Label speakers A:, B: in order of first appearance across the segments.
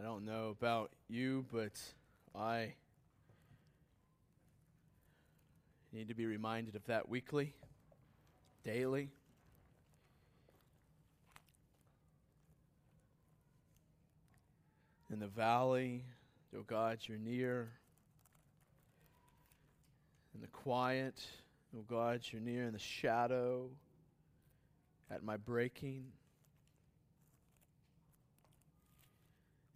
A: I don't know about you, but I need to be reminded of that weekly, daily. In the valley, oh God, you're near. In the quiet, oh God, you're near. In the shadow, at my breaking.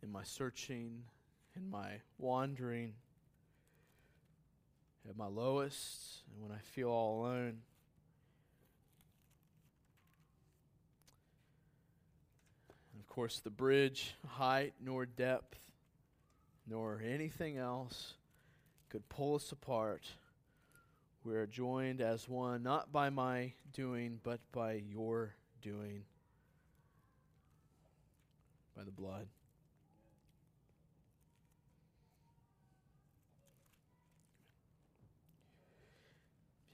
A: In my searching, in my wandering, at my lowest, and when I feel all alone. And of course, the bridge, height nor depth, nor anything else could pull us apart. We are joined as one, not by my doing, but by your doing, by the blood.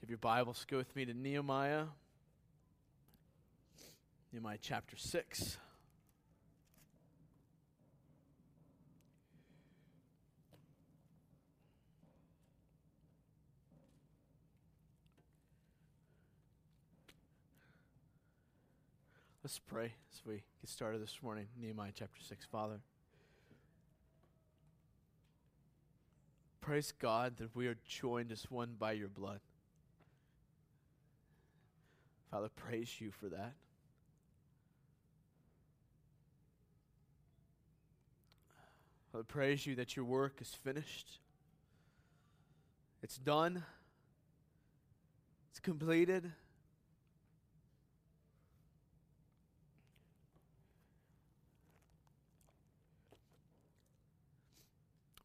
A: If you have your Bibles, go with me to Nehemiah. Nehemiah chapter 6. Let's pray as we get started this morning. Nehemiah chapter 6. Father, praise God that we are joined as one by your blood. Father, praise you for that. Father, praise you that your work is finished. It's done. It's completed.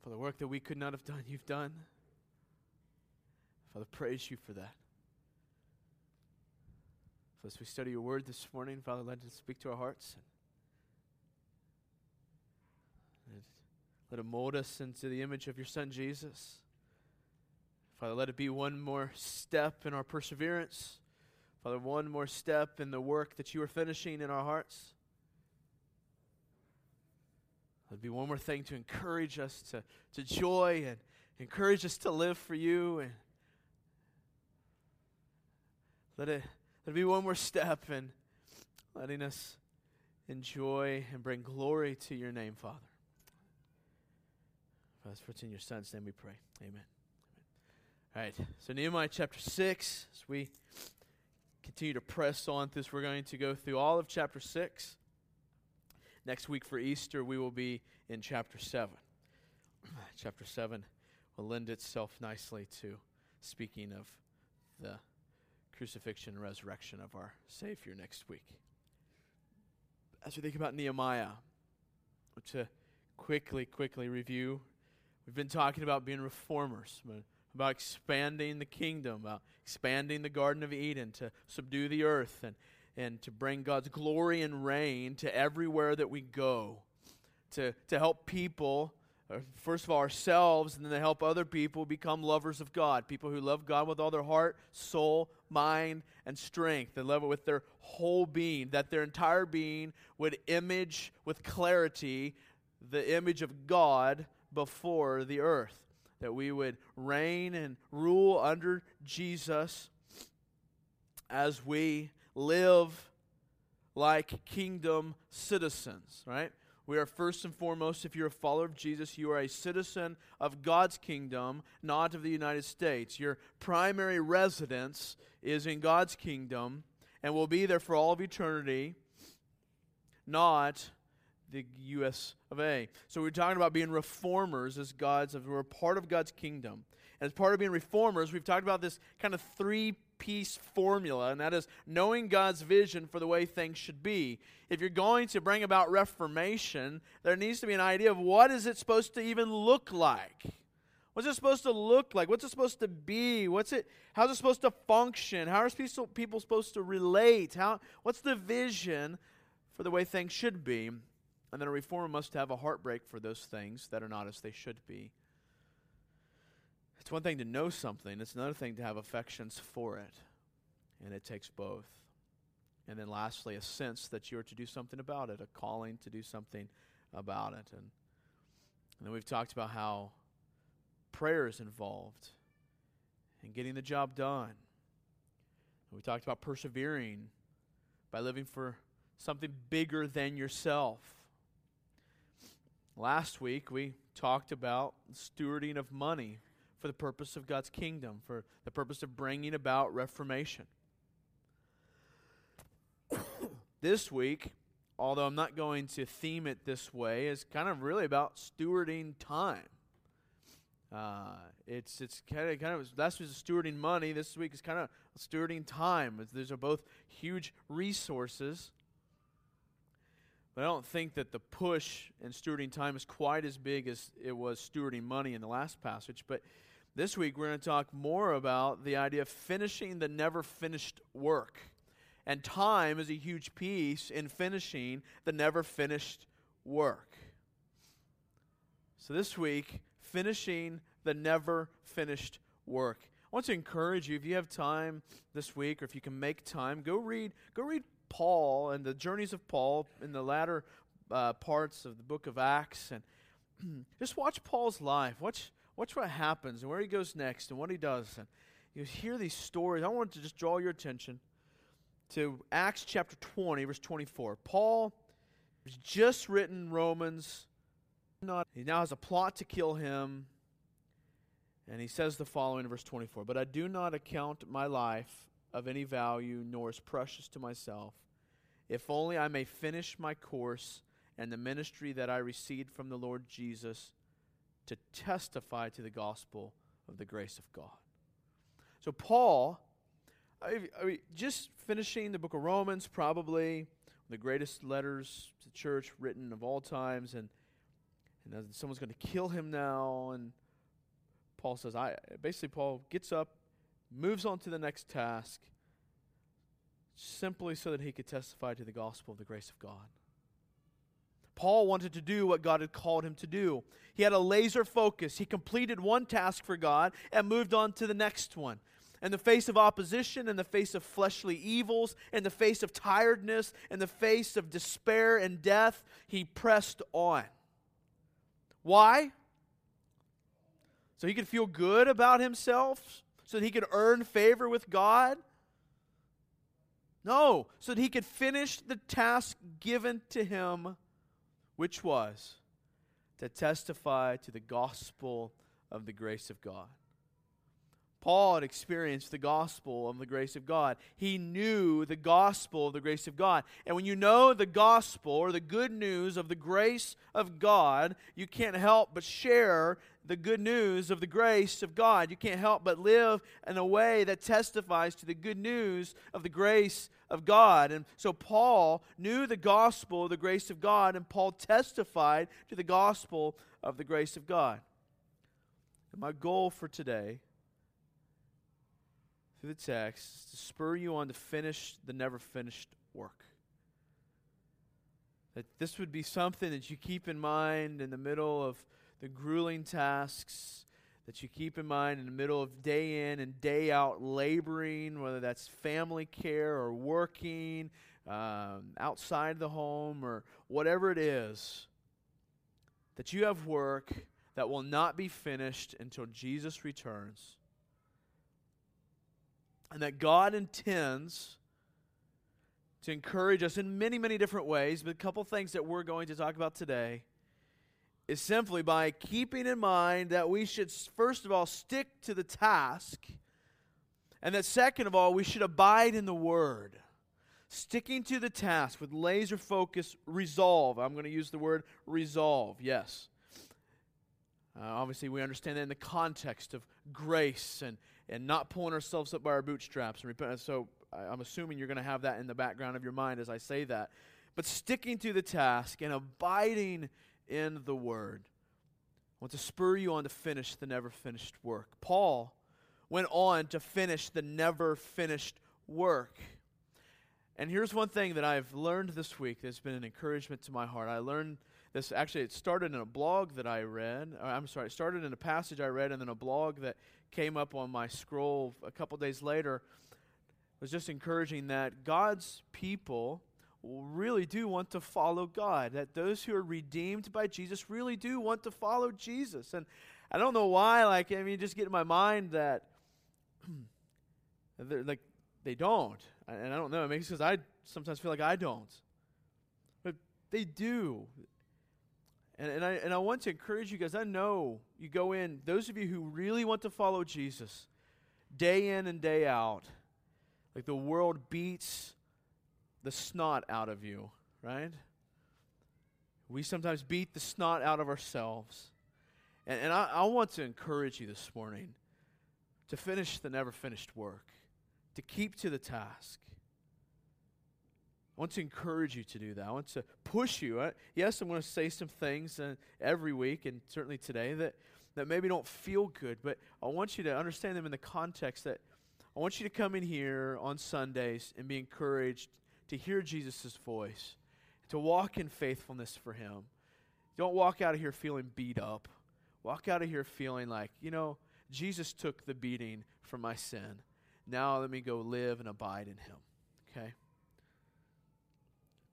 A: For the work that we could not have done, you've done. Father, praise you for that. As we study your word this morning, Father, let it speak to our hearts. And Let it mold us into the image of your Son, Jesus. Father, let it be one more step in our perseverance. Father, one more step in the work that you are finishing in our hearts. Let it be one more thing to encourage us to, to joy and encourage us to live for you. And let it There'd be one more step in letting us enjoy and bring glory to your name, Father. Father, it's in your Son's name we pray. Amen. All right, so Nehemiah chapter 6, as we continue to press on through this, we're going to go through all of chapter 6. Next week for Easter, we will be in chapter 7. chapter 7 will lend itself nicely to speaking of the crucifixion and resurrection of our Savior next week. As we think about Nehemiah, to quickly, quickly review, we've been talking about being reformers, about expanding the kingdom, about expanding the Garden of Eden to subdue the earth and, and to bring God's glory and reign to everywhere that we go, to, to help people uh, first of all ourselves and then to help other people become lovers of God, people who love God with all their heart, soul, mind, and strength. They love it with their whole being, that their entire being would image with clarity the image of God before the earth. That we would reign and rule under Jesus as we live like kingdom citizens, right? We are first and foremost, if you're a follower of Jesus, you are a citizen of God's kingdom, not of the United States. Your primary residence is in God's kingdom and will be there for all of eternity, not the U.S. of A. So we're talking about being reformers as God's, we're part of God's kingdom. And as part of being reformers, we've talked about this kind of three piece formula, and that is knowing God's vision for the way things should be. If you're going to bring about reformation, there needs to be an idea of what is it supposed to even look like. What's it supposed to look like? What's it supposed to be? What's it? How's it supposed to function? How are people supposed to relate? How? What's the vision for the way things should be? And then a reformer must have a heartbreak for those things that are not as they should be. It's one thing to know something, it's another thing to have affections for it. And it takes both. And then lastly, a sense that you're to do something about it, a calling to do something about it. And And then we've talked about how prayer is involved in getting the job done. We talked about persevering by living for something bigger than yourself. Last week, we talked about stewarding of money for the purpose of God's kingdom, for the purpose of bringing about reformation. this week, although I'm not going to theme it this way, is kind of really about stewarding time. Uh, it's it's kind of kind of last week was stewarding money. This week is kind of stewarding time. These are both huge resources. But I don't think that the push in stewarding time is quite as big as it was stewarding money in the last passage. But this week we're going to talk more about the idea of finishing the never finished work. And time is a huge piece in finishing the never finished work. So this week, finishing the never finished work. I want to encourage you if you have time this week or if you can make time, go read go read Paul and the journeys of Paul in the latter uh, parts of the book of Acts, and just watch Paul's life. Watch, watch what happens and where he goes next and what he does. And you hear these stories. I want to just draw your attention to Acts chapter 20, verse 24. Paul has just written Romans. He now has a plot to kill him. And he says the following in verse 24 But I do not account my life of any value, nor is precious to myself, if only I may finish my course and the ministry that I received from the Lord Jesus to testify to the gospel of the grace of God. So, Paul, I, I just finishing the book of Romans, probably the greatest letters to the church written of all times, and, and someone's going to kill him now. And Paul says, I basically, Paul gets up, moves on to the next task simply so that he could testify to the gospel of the grace of God. Paul wanted to do what God had called him to do. He had a laser focus. He completed one task for God and moved on to the next one. In the face of opposition, in the face of fleshly evils, in the face of tiredness, in the face of despair and death, he pressed on. Why? So he could feel good about himself, so that he could earn favor with God? No, so that he could finish the task given to him, which was to testify to the gospel of the grace of God. Paul had experienced the gospel of the grace of God. He knew the gospel of the grace of God. And when you know the gospel or the good news of the grace of God, you can't help but share the good news of the grace of God. You can't help but live in a way that testifies to the good news of the grace of God. And so Paul knew the gospel of the grace of God, and Paul testified to the gospel of the grace of God. And my goal for today through the text is to spur you on to finish the never finished work. That this would be something that you keep in mind in the middle of the grueling tasks, that you keep in mind in the middle of day in and day out laboring, whether that's family care or working um, outside the home or whatever it is, that you have work that will not be finished until Jesus returns and that God intends to encourage us in many, many different ways. But a couple things that we're going to talk about today is simply by keeping in mind that we should, first of all, stick to the task, and that second of all, we should abide in the Word. Sticking to the task with laser focus, resolve. I'm going to use the word resolve, yes. Uh, obviously, we understand that in the context of grace and, and not pulling ourselves up by our bootstraps and repent. So I'm assuming you're going to have that in the background of your mind as I say that. But sticking to the task and abiding in the word. I want to spur you on to finish the never finished work. Paul went on to finish the never finished work. And here's one thing that I've learned this week that's been an encouragement to my heart. I learned this actually it started in a blog that I read. I'm sorry, it started in a passage I read and then a blog that came up on my scroll a couple days later It was just encouraging that God's people really do want to follow God, that those who are redeemed by Jesus really do want to follow Jesus. And I don't know why, like, I mean, just get in my mind that, like, they don't. And I don't know, maybe because I sometimes feel like I don't. But they do. And, and, I, and I want to encourage you guys. I know you go in, those of you who really want to follow Jesus, day in and day out, like the world beats the snot out of you, right? We sometimes beat the snot out of ourselves. And, and I, I want to encourage you this morning to finish the never finished work, to keep to the task. I want to encourage you to do that. I want to push you. Yes, I'm going to say some things uh, every week and certainly today that, that maybe don't feel good, but I want you to understand them in the context that I want you to come in here on Sundays and be encouraged to hear Jesus' voice, to walk in faithfulness for Him. Don't walk out of here feeling beat up. Walk out of here feeling like, you know, Jesus took the beating for my sin. Now let me go live and abide in Him. Okay?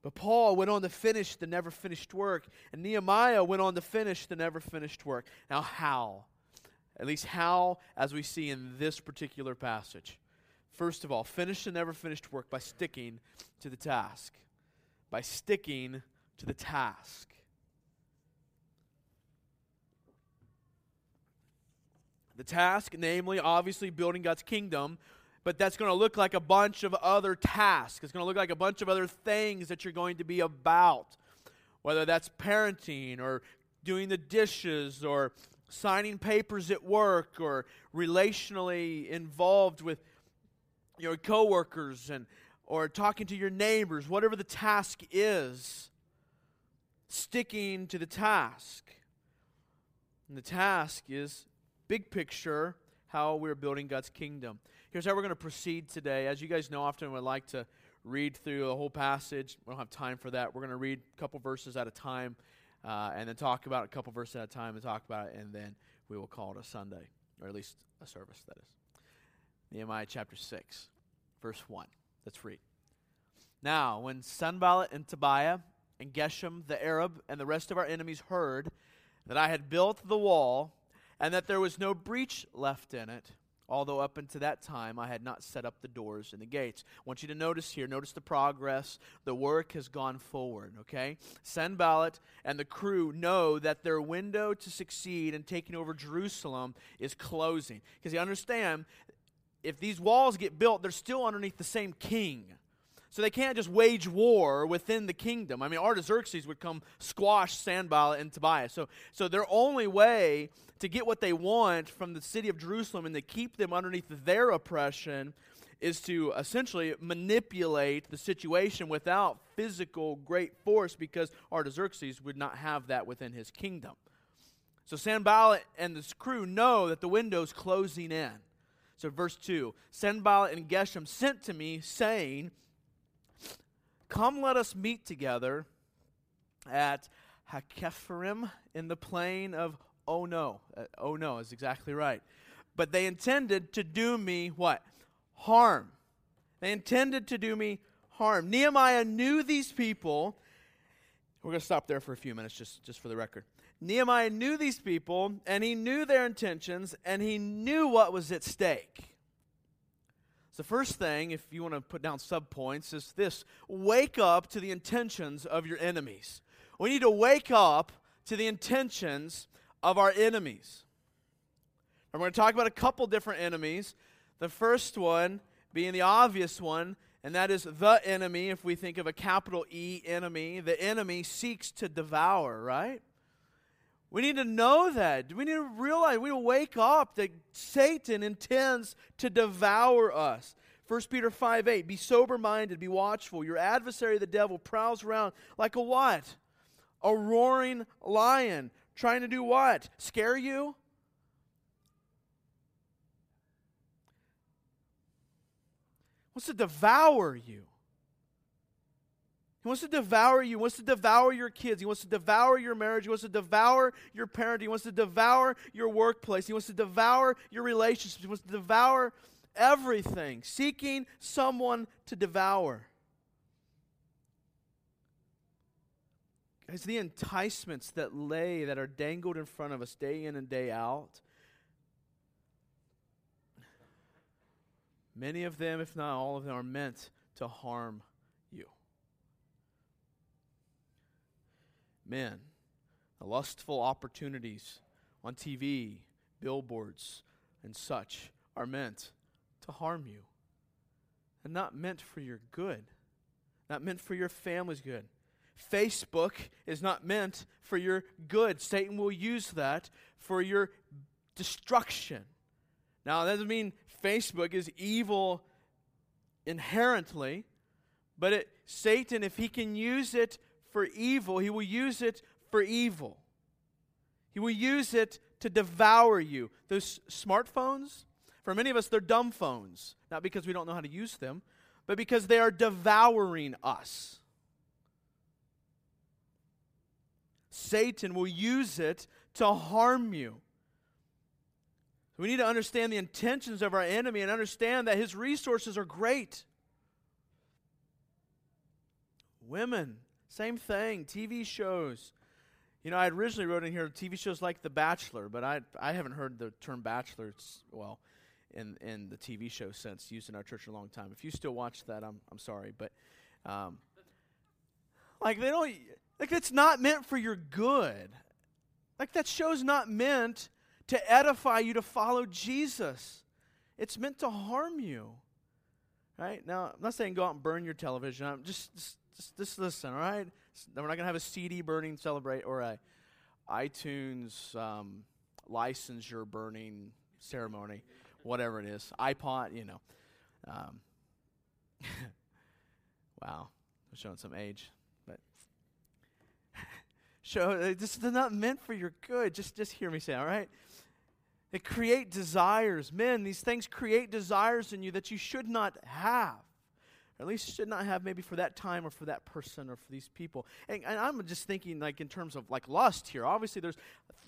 A: But Paul went on to finish the never finished work, and Nehemiah went on to finish the never finished work. Now, how? At least, how, as we see in this particular passage. First of all, finish the never finished work by sticking to the task. By sticking to the task. The task, namely, obviously building God's kingdom, but that's going to look like a bunch of other tasks. It's going to look like a bunch of other things that you're going to be about, whether that's parenting or doing the dishes or signing papers at work or relationally involved with your coworkers and or talking to your neighbors, whatever the task is, sticking to the task. And the task is big picture how we're building God's kingdom. Here's how we're going to proceed today. As you guys know, often we like to read through the whole passage. We don't have time for that. We're going to read a couple verses at a time uh, and then talk about a couple verses at a time and talk about it, and then we will call it a Sunday, or at least a service, that is. Nehemiah chapter 6, verse 1. Let's read. Now, when Sanballat and Tobiah and Geshem the Arab and the rest of our enemies heard that I had built the wall and that there was no breach left in it, although up until that time I had not set up the doors and the gates. I want you to notice here, notice the progress. The work has gone forward, okay? Sanballat and the crew know that their window to succeed in taking over Jerusalem is closing. Because they understand, if these walls get built, they're still underneath the same king. So they can't just wage war within the kingdom. I mean, Artaxerxes would come squash Sanballat and Tobias. So, so their only way to get what they want from the city of Jerusalem and to keep them underneath their oppression is to essentially manipulate the situation without physical great force because Artaxerxes would not have that within his kingdom. So Sanballat and his crew know that the window's closing in. So, verse 2 Sanballat and Geshem sent to me, saying, Come, let us meet together at Hakkephirim in the plain of Oh no. Uh, oh no is exactly right. But they intended to do me what? Harm. They intended to do me harm. Nehemiah knew these people. We're going to stop there for a few minutes just, just for the record. Nehemiah knew these people, and he knew their intentions, and he knew what was at stake. So, first thing, if you want to put down subpoints, is this wake up to the intentions of your enemies. We need to wake up to the intentions of our enemies. And we're going to talk about a couple different enemies. The first one being the obvious one, and that is the enemy. If we think of a capital E enemy, the enemy seeks to devour, right? We need to know that. We need to realize, we need to wake up that Satan intends to devour us. 1 Peter 5 8, be sober minded, be watchful. Your adversary, the devil, prowls around like a what? A roaring lion, Trying to do what? Scare you? Wants to devour you. He wants to devour you. He wants to devour your kids. He wants to devour your marriage. He wants to devour your parenting. He wants to devour your workplace. He wants to devour your relationships. He wants to devour everything, seeking someone to devour. Guys, the enticements that lay, that are dangled in front of us day in and day out, many of them, if not all of them, are meant to harm you. Men, the lustful opportunities on TV, billboards, and such are meant to harm you and not meant for your good, not meant for your family's good. Facebook is not meant for your good. Satan will use that for your destruction. Now, that doesn't mean Facebook is evil inherently, but it, Satan, if he can use it for evil, he will use it for evil. He will use it to devour you. Those smartphones, for many of us, they're dumb phones. Not because we don't know how to use them, but because they are devouring us. Satan will use it to harm you. we need to understand the intentions of our enemy and understand that his resources are great. Women, same thing. TV shows. You know, I originally wrote in here TV shows like The Bachelor, but I I haven't heard the term bachelor. Well, in in the TV show sense used in our church in a long time. If you still watch that, I'm I'm sorry, but um, like they don't like it's not meant for your good. Like that show's not meant to edify you to follow Jesus. It's meant to harm you. Right? Now, I'm not saying go out and burn your television. I'm just just, just, just listen, all right? We're not going to have a CD burning celebrate or a iTunes um, licensure burning ceremony whatever it is, iPod, you know. Um, wow, I'm showing some age, but show uh, this is not meant for your good. Just just hear me say, all right. It create desires, men. These things create desires in you that you should not have at least should not have maybe for that time or for that person or for these people. And, and, I'm just thinking like in terms of like lust here. Obviously, there's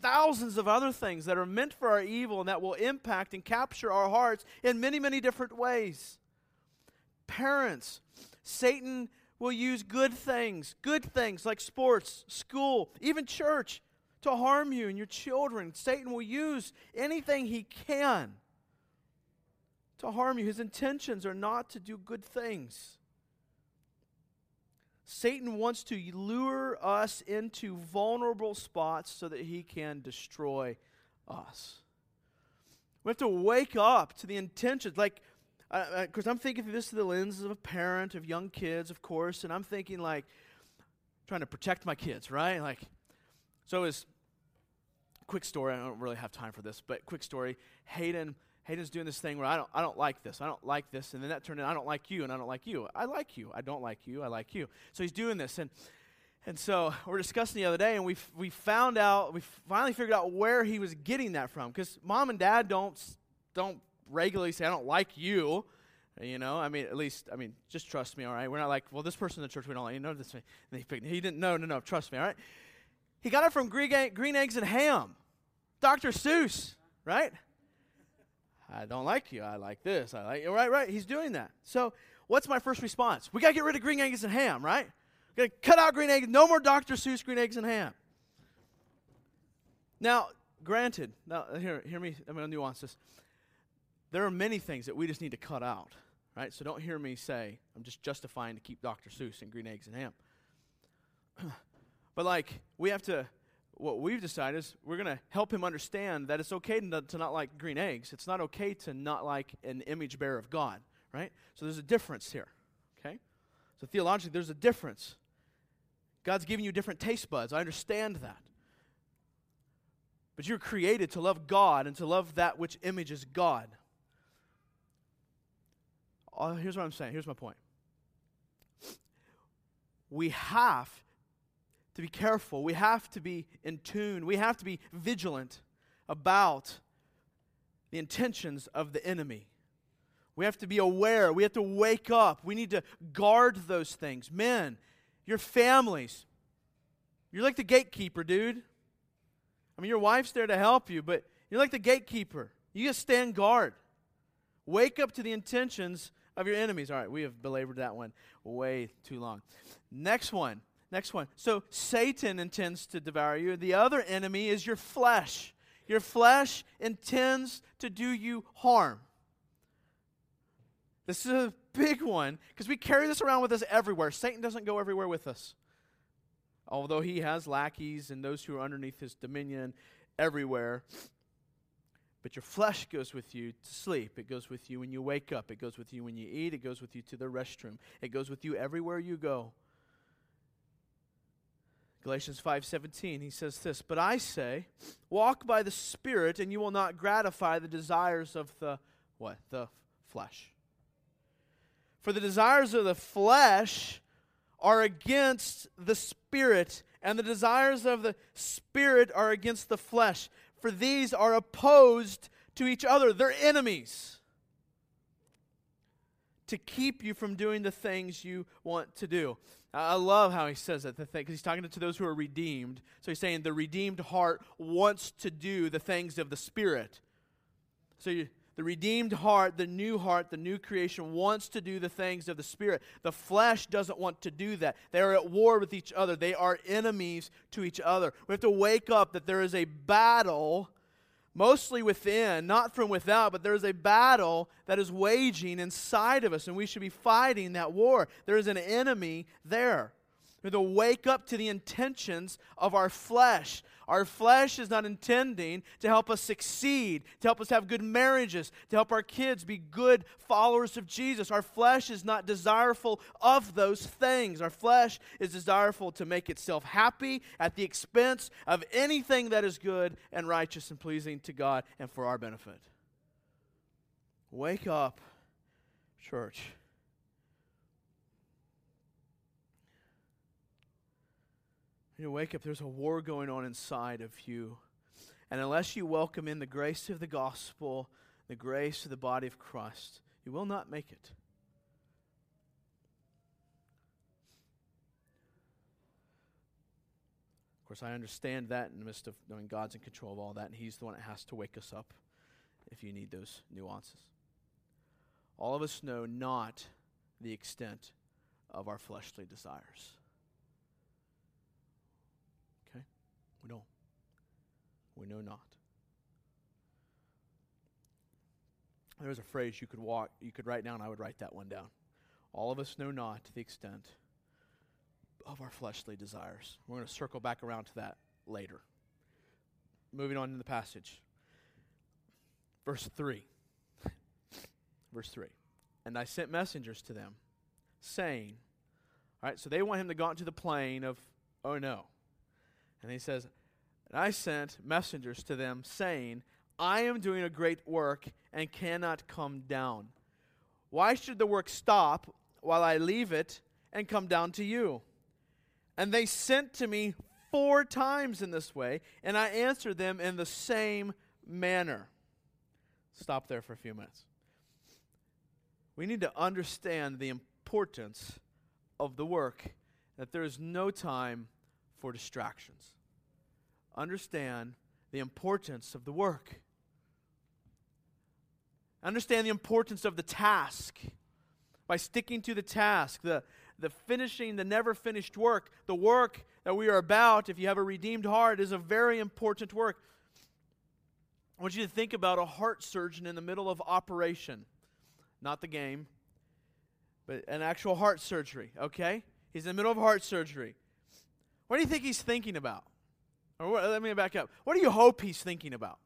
A: thousands of other things that are meant for our evil and that will impact and capture our hearts in many, many different ways. Parents, Satan will use good things, good things like sports, school, even church, to harm you and your children. Satan will use anything he can to harm you. His intentions are not to do good things. Satan wants to lure us into vulnerable spots so that he can destroy us. We have to wake up to the intentions. Like, because uh, I'm thinking through this through the lens of a parent of young kids, of course, and I'm thinking like trying to protect my kids, right? Like, so is quick story. I don't really have time for this, but quick story. Hayden Hayden's doing this thing where I don't, I don't like this, I don't like this, and then that turned in, I don't like you, and I don't like you. I like you, I don't like you, I like you. So he's doing this, and and so we're discussing the other day, and we we found out, we finally figured out where he was getting that from, because mom and dad don't don't regularly say I don't like you. You know, I mean, at least, I mean, just trust me, all right? We're not like, well, this person in the church, we don't like, you know, this. He, he didn't, no, no, no, trust me, all right? He got it from Green, green Eggs and Ham. Dr. Seuss, right? I don't like you. I like this. I like you. Right, right. He's doing that. So, what's my first response? We got to get rid of green eggs and ham, right? We got to cut out green eggs. No more Dr. Seuss green eggs and ham. Now, granted, now uh, here, hear me. I'm going to nuance this. There are many things that we just need to cut out, right? So don't hear me say I'm just justifying to keep Dr. Seuss and green eggs and ham. but like, we have to what we've decided is we're going to help him understand that it's okay to, to not like green eggs. It's not okay to not like an image bearer of God, right? So there's a difference here, okay? So theologically, there's a difference. God's giving you different taste buds. I understand that. But you're created to love God and to love that which images God. Uh, here's what I'm saying. Here's my point. We have to be careful. We have to be in tune. We have to be vigilant about the intentions of the enemy. We have to be aware. We have to wake up. We need to guard those things. Men, your families, you're like the gatekeeper, dude. I mean, your wife's there to help you, but you're like the gatekeeper. You just stand guard. Wake up to the intentions of your enemies. All right, we have belabored that one way too long. Next one Next one. So Satan intends to devour you. The other enemy is your flesh. Your flesh intends to do you harm. This is a big one because we carry this around with us everywhere. Satan doesn't go everywhere with us. Although he has lackeys and those who are underneath his dominion everywhere. But your flesh goes with you to sleep. It goes with you when you wake up. It goes with you when you eat. It goes with you to the restroom. It goes with you everywhere you go. Galatians 5:17 he says this, "But I say, walk by the Spirit and you will not gratify the desires of the what? The flesh." For the desires of the flesh are against the Spirit, and the desires of the Spirit are against the flesh. For these are opposed to each other, they're enemies to keep you from doing the things you want to do. I love how he says that, because he's talking to those who are redeemed. So he's saying the redeemed heart wants to do the things of the Spirit. So you, the redeemed heart, the new heart, the new creation wants to do the things of the Spirit. The flesh doesn't want to do that. They are at war with each other, they are enemies to each other. We have to wake up that there is a battle mostly within, not from without, but there is a battle that is waging inside of us, and we should be fighting that war. There is an enemy there. We have to wake up to the intentions of our flesh. Our flesh is not intending to help us succeed, to help us have good marriages, to help our kids be good followers of Jesus. Our flesh is not desireful of those things. Our flesh is desireful to make itself happy at the expense of anything that is good and righteous and pleasing to God and for our benefit. Wake up, church. You wake up, there's a war going on inside of you. And unless you welcome in the grace of the gospel, the grace of the body of Christ, you will not make it. Of course, I understand that in the midst of knowing God's in control of all that, and He's the one that has to wake us up if you need those nuances. All of us know not the extent of our fleshly desires. We know. We know not. There's a phrase you could walk, you could write down. I would write that one down. All of us know not to the extent of our fleshly desires. We're going to circle back around to that later. Moving on in the passage. Verse 3. Verse 3. And I sent messengers to them, saying, All right, so they want him to go into the plain of, oh no. And he says, And I sent messengers to them, saying, I am doing a great work and cannot come down. Why should the work stop while I leave it and come down to you? And they sent to me four times in this way, and I answered them in the same manner. Stop there for a few minutes. We need to understand the importance of the work, that there is no time for distractions understand the importance of the work. Understand the importance of the task. By sticking to the task, the, the finishing, the never finished work, the work that we are about, if you have a redeemed heart, is a very important work. I want you to think about a heart surgeon in the middle of operation. Not the game, but an actual heart surgery, okay? He's in the middle of heart surgery. What do you think he's thinking about? Or what, let me back up. What do you hope he's thinking about?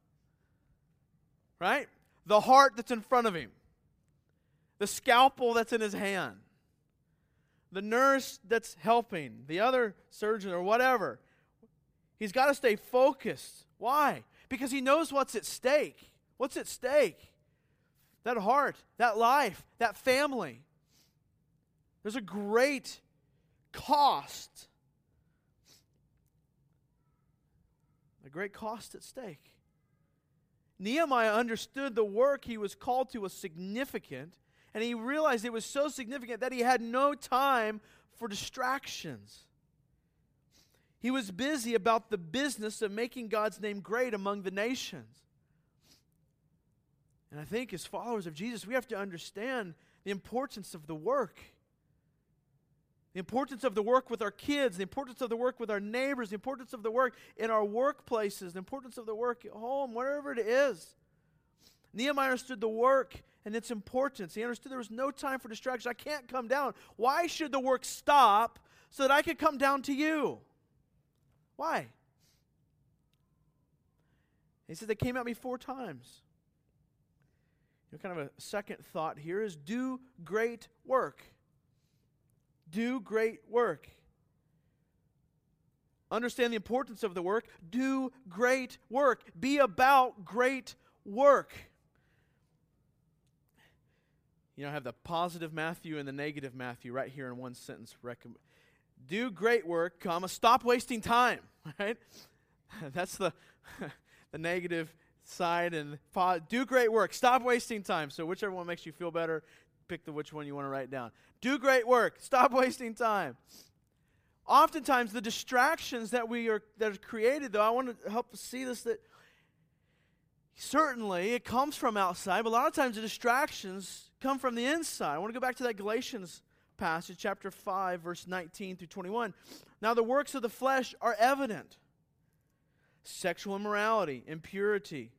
A: Right? The heart that's in front of him, the scalpel that's in his hand, the nurse that's helping, the other surgeon or whatever. He's got to stay focused. Why? Because he knows what's at stake. What's at stake? That heart, that life, that family. There's a great cost a great cost at stake. Nehemiah understood the work he was called to was significant, and he realized it was so significant that he had no time for distractions. He was busy about the business of making God's name great among the nations. And I think as followers of Jesus, we have to understand the importance of the work. The importance of the work with our kids, the importance of the work with our neighbors, the importance of the work in our workplaces, the importance of the work at home, wherever it is. Nehemiah understood the work and its importance. He understood there was no time for distraction. I can't come down. Why should the work stop so that I could come down to you? Why? He said they came at me four times. You know, kind of a second thought here is do great work. Do great work. Understand the importance of the work. Do great work. Be about great work. You know, I have the positive Matthew and the negative Matthew right here in one sentence. Do great work, comma, stop wasting time, right? That's the, the negative side and do great work. Stop wasting time. So whichever one makes you feel better, pick the which one you want to write down. Do great work. Stop wasting time. Oftentimes, the distractions that we are that are created, though, I want to help see this that certainly it comes from outside, but a lot of times the distractions come from the inside. I want to go back to that Galatians passage, chapter 5, verse 19 through 21. Now, the works of the flesh are evident sexual immorality, impurity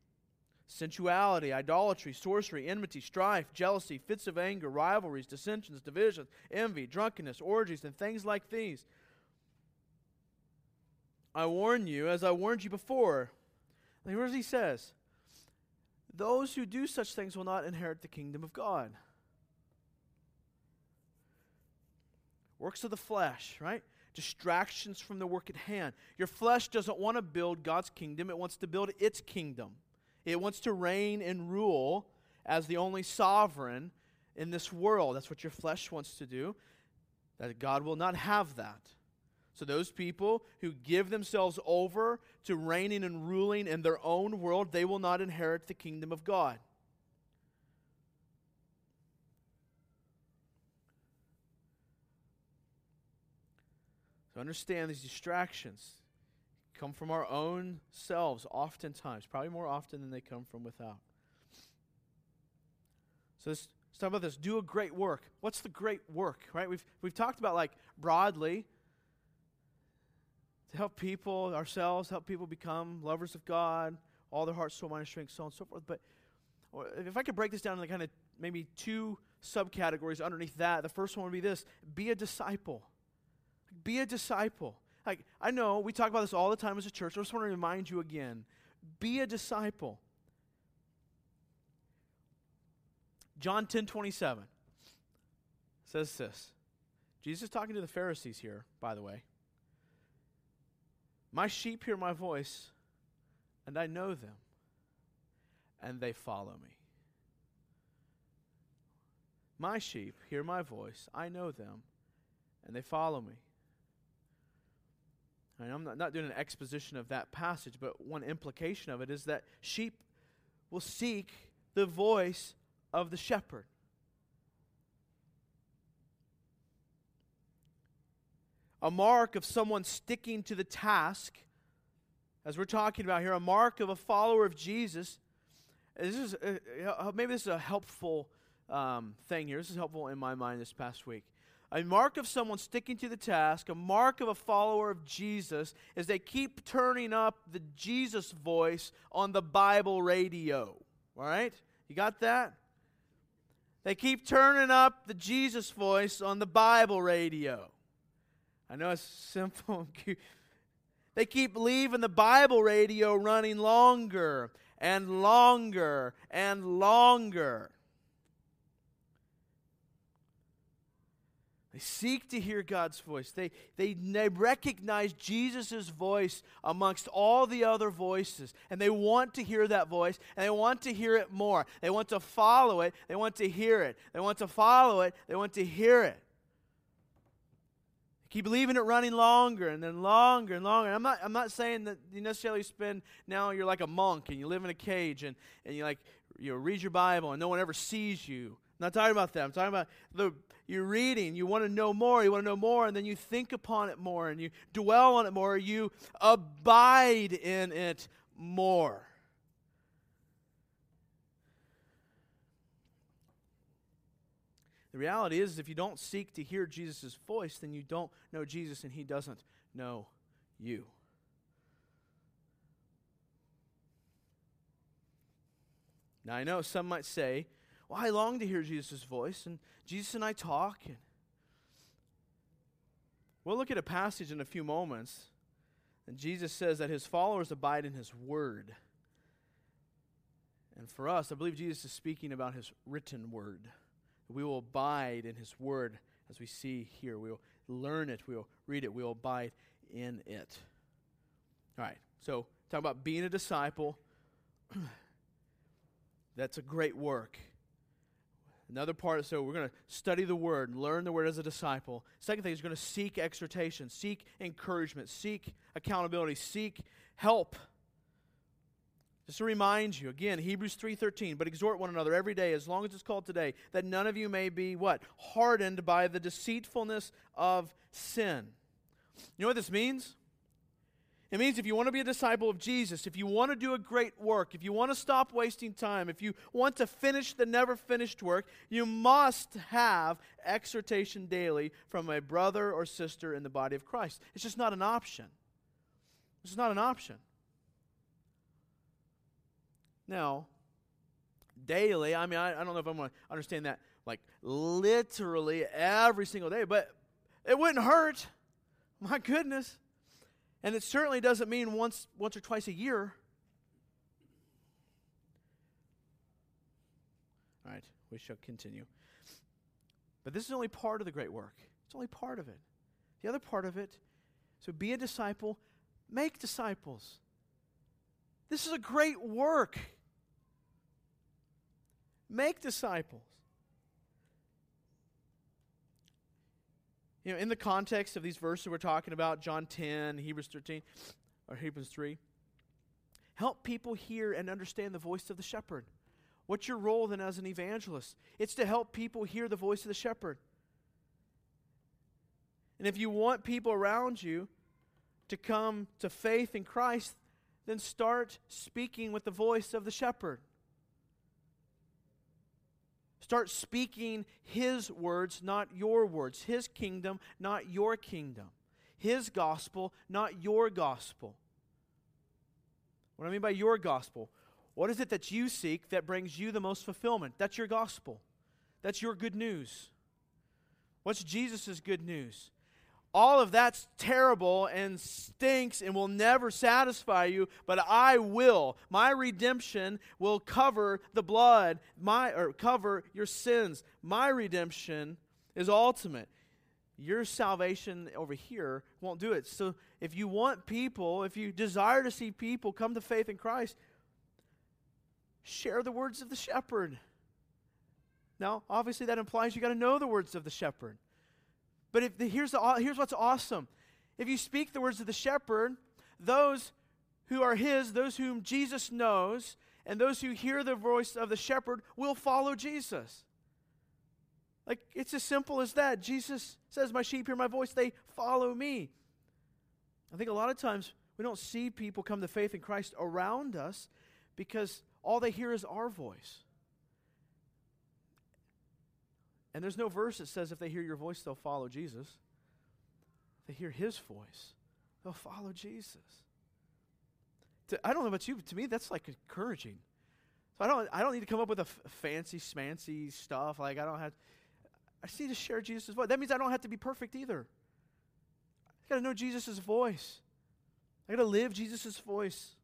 A: sensuality, idolatry, sorcery, enmity, strife, jealousy, fits of anger, rivalries, dissensions, divisions, envy, drunkenness, orgies, and things like these. I warn you, as I warned you before. And here's what he says Those who do such things will not inherit the kingdom of God. Works of the flesh, right? Distractions from the work at hand. Your flesh doesn't want to build God's kingdom, it wants to build its kingdom. It wants to reign and rule as the only sovereign in this world. That's what your flesh wants to do. That God will not have that. So, those people who give themselves over to reigning and ruling in their own world, they will not inherit the kingdom of God. So, understand these distractions come from our own selves, oftentimes, probably more often than they come from without. So let's, let's talk about this. Do a great work. What's the great work, right? We've, we've talked about, like, broadly, to help people, ourselves, help people become lovers of God, all their heart, soul, mind, and strength, so on and so forth. But if I could break this down into kind of maybe two subcategories underneath that, the first one would be this be a disciple. Be a disciple. Like, I know we talk about this all the time as a church. I just want to remind you again be a disciple. John 10 27 says this. Jesus is talking to the Pharisees here, by the way. My sheep hear my voice, and I know them, and they follow me. My sheep hear my voice, I know them, and they follow me. I'm not, not doing an exposition of that passage, but one implication of it is that sheep will seek the voice of the shepherd. A mark of someone sticking to the task, as we're talking about here, a mark of a follower of Jesus. This is uh, uh maybe this is a helpful um, thing here. This is helpful in my mind this past week. A mark of someone sticking to the task, a mark of a follower of Jesus, is they keep turning up the Jesus voice on the Bible radio. All right? You got that? They keep turning up the Jesus voice on the Bible radio. I know it's simple. they keep leaving the Bible radio running longer and longer and longer. They seek to hear God's voice. They, they, they recognize Jesus' voice amongst all the other voices. And they want to hear that voice, and they want to hear it more. They want to follow it. They want to hear it. They want to follow it. They want to hear it. Keep leaving it running longer and then longer and longer. I'm not, I'm not saying that you necessarily spend now you're like a monk and you live in a cage and, and you like you know, read your Bible and no one ever sees you. I'm not talking about that. I'm talking about the you're reading, you want to know more, you want to know more, and then you think upon it more and you dwell on it more, you abide in it more. The reality is, if you don't seek to hear Jesus' voice, then you don't know Jesus and he doesn't know you. Now, I know some might say, well, I long to hear Jesus' voice, and Jesus and I talk. And we'll look at a passage in a few moments, and Jesus says that his followers abide in his word. And for us, I believe Jesus is speaking about his written word. We will abide in his word as we see here. We will learn it, we will read it, we will abide in it. All right, so talk about being a disciple. That's a great work. Another part, so we're going to study the word learn the word as a disciple. Second thing is going to seek exhortation, seek encouragement, seek accountability, seek help. Just to remind you, again, Hebrews 3:13, but exhort one another every day as long as it's called today, that none of you may be what? hardened by the deceitfulness of sin. You know what this means? It means if you want to be a disciple of Jesus, if you want to do a great work, if you want to stop wasting time, if you want to finish the never finished work, you must have exhortation daily from a brother or sister in the body of Christ. It's just not an option. It's not an option. Now, daily, I mean, I, I don't know if I'm going to understand that like literally every single day, but it wouldn't hurt. My goodness. And it certainly doesn't mean once, once or twice a year. All right, we shall continue. But this is only part of the great work. It's only part of it. The other part of it, so be a disciple, make disciples. This is a great work. Make disciples. You know, in the context of these verses we're talking about, John 10, Hebrews 13, or Hebrews 3, help people hear and understand the voice of the shepherd. What's your role then as an evangelist? It's to help people hear the voice of the shepherd. And if you want people around you to come to faith in Christ, then start speaking with the voice of the shepherd. Start speaking His words, not your words. His kingdom, not your kingdom. His gospel, not your gospel. What I mean by your gospel, what is it that you seek that brings you the most fulfillment? That's your gospel. That's your good news. What's Jesus' good news? All of that's terrible and stinks and will never satisfy you, but I will. My redemption will cover the blood, my or cover your sins. My redemption is ultimate. Your salvation over here won't do it. So if you want people, if you desire to see people come to faith in Christ, share the words of the shepherd. Now, obviously that implies you got to know the words of the shepherd. But if the, here's, the, here's what's awesome. If you speak the words of the shepherd, those who are his, those whom Jesus knows, and those who hear the voice of the shepherd will follow Jesus. Like, it's as simple as that. Jesus says, My sheep hear my voice, they follow me. I think a lot of times we don't see people come to faith in Christ around us because all they hear is our voice. And there's no verse that says if they hear your voice, they'll follow Jesus. If they hear his voice, they'll follow Jesus. To, I don't know about you, but to me, that's like encouraging. So I don't, I don't need to come up with a f- fancy, smancy stuff. Like, I don't have, I just need to share Jesus' voice. That means I don't have to be perfect either. I got to know Jesus' voice. I got to live Jesus' voice.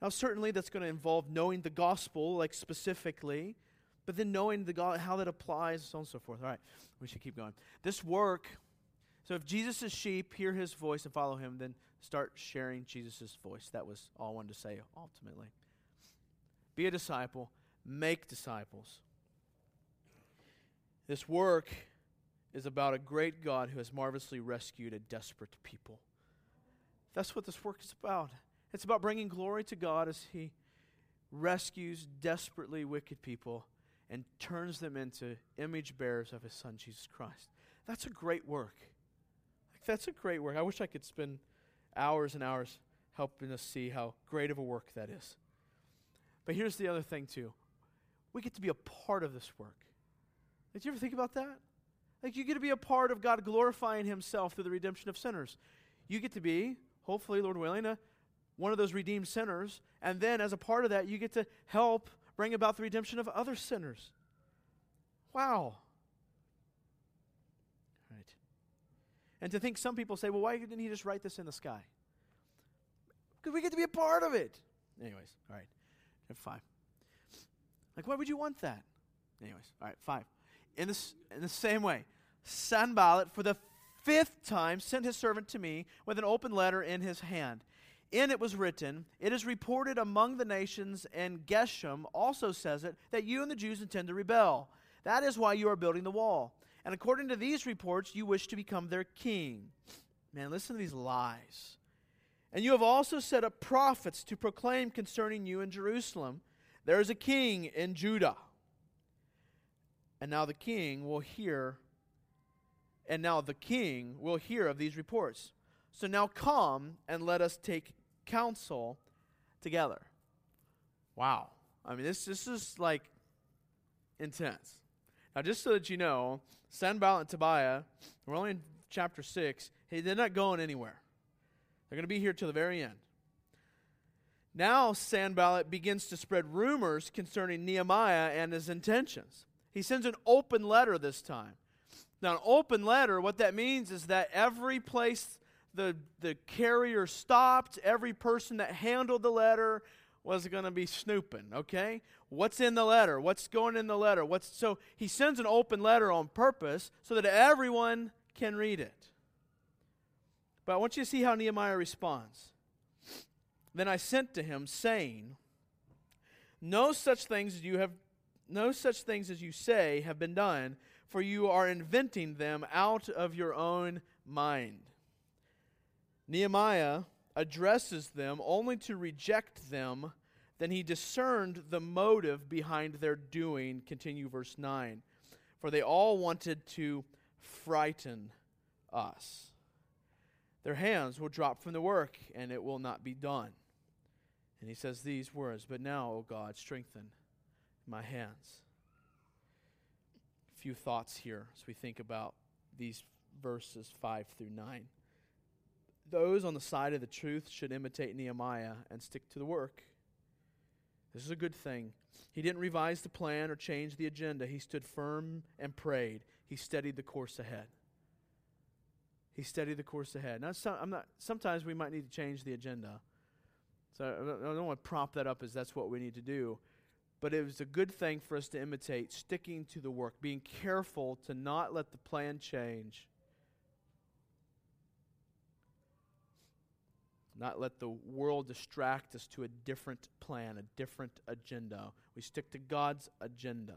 A: Now, certainly that's going to involve knowing the gospel, like specifically. But then knowing the God, how that applies, so on and so forth. All right, we should keep going. This work, so if Jesus' sheep hear his voice and follow him, then start sharing Jesus' voice. That was all I wanted to say ultimately. Be a disciple, make disciples. This work is about a great God who has marvelously rescued a desperate people. That's what this work is about. It's about bringing glory to God as He rescues desperately wicked people and turns them into image bearers of his son, Jesus Christ. That's a great work. Like, that's a great work. I wish I could spend hours and hours helping us see how great of a work that is. But here's the other thing, too we get to be a part of this work. Did you ever think about that? Like you get to be a part of God glorifying Himself through the redemption of sinners. You get to be, hopefully, Lord willing, a, one of those redeemed sinners. And then, as a part of that, you get to help bring about the redemption of other sinners. Wow. Right. And to think some people say, well, why didn't he just write this in the sky? Because we get to be a part of it. Anyways, all right. Five. Like, why would you want that? Anyways, all right, five. In, this, in the same way, Sanballat, for the fifth time, sent his servant to me with an open letter in his hand. In it was written, It is reported among the nations, and Geshem also says it, that you and the Jews intend to rebel. That is why you are building the wall. And according to these reports, you wish to become their king. Man, listen to these lies. And you have also set up prophets to proclaim concerning you in Jerusalem, There is a king in Judah. And now the king will hear, and now the king will hear of these reports. So now come and let us take counsel together. Wow. I mean, this, this is like intense. Now, just so that you know, Sanballat and Tobiah, we're only in chapter 6, hey, they're not going anywhere. They're going to be here till the very end. Now, Sanballat begins to spread rumors concerning Nehemiah and his intentions. He sends an open letter this time. Now, an open letter, what that means is that every place the, the carrier stopped, every person that handled the letter was going to be snooping, okay? What's in the letter? What's going in the letter? What's so he sends an open letter on purpose so that everyone can read it. But I want you to see how Nehemiah responds. Then I sent to him saying, No such things as you have no such things as you say have been done, for you are inventing them out of your own mind. Nehemiah addresses them only to reject them. Then he discerned the motive behind their doing. Continue verse 9. For they all wanted to frighten us. Their hands will drop from the work, and it will not be done. And he says these words But now, O God, strengthen my hands. A few thoughts here as we think about these verses 5 through 9 those on the side of the truth should imitate Nehemiah and stick to the work. This is a good thing. He didn't revise the plan or change the agenda. He stood firm and prayed. He steadied the course ahead. He steadied the course ahead. Now, some, I'm not, sometimes we might need to change the agenda. So I don't want to prop that up as that's what we need to do. But it was a good thing for us to imitate, sticking to the work, being careful to not let the plan change not let the world distract us to a different plan, a different agenda. We stick to God's agenda.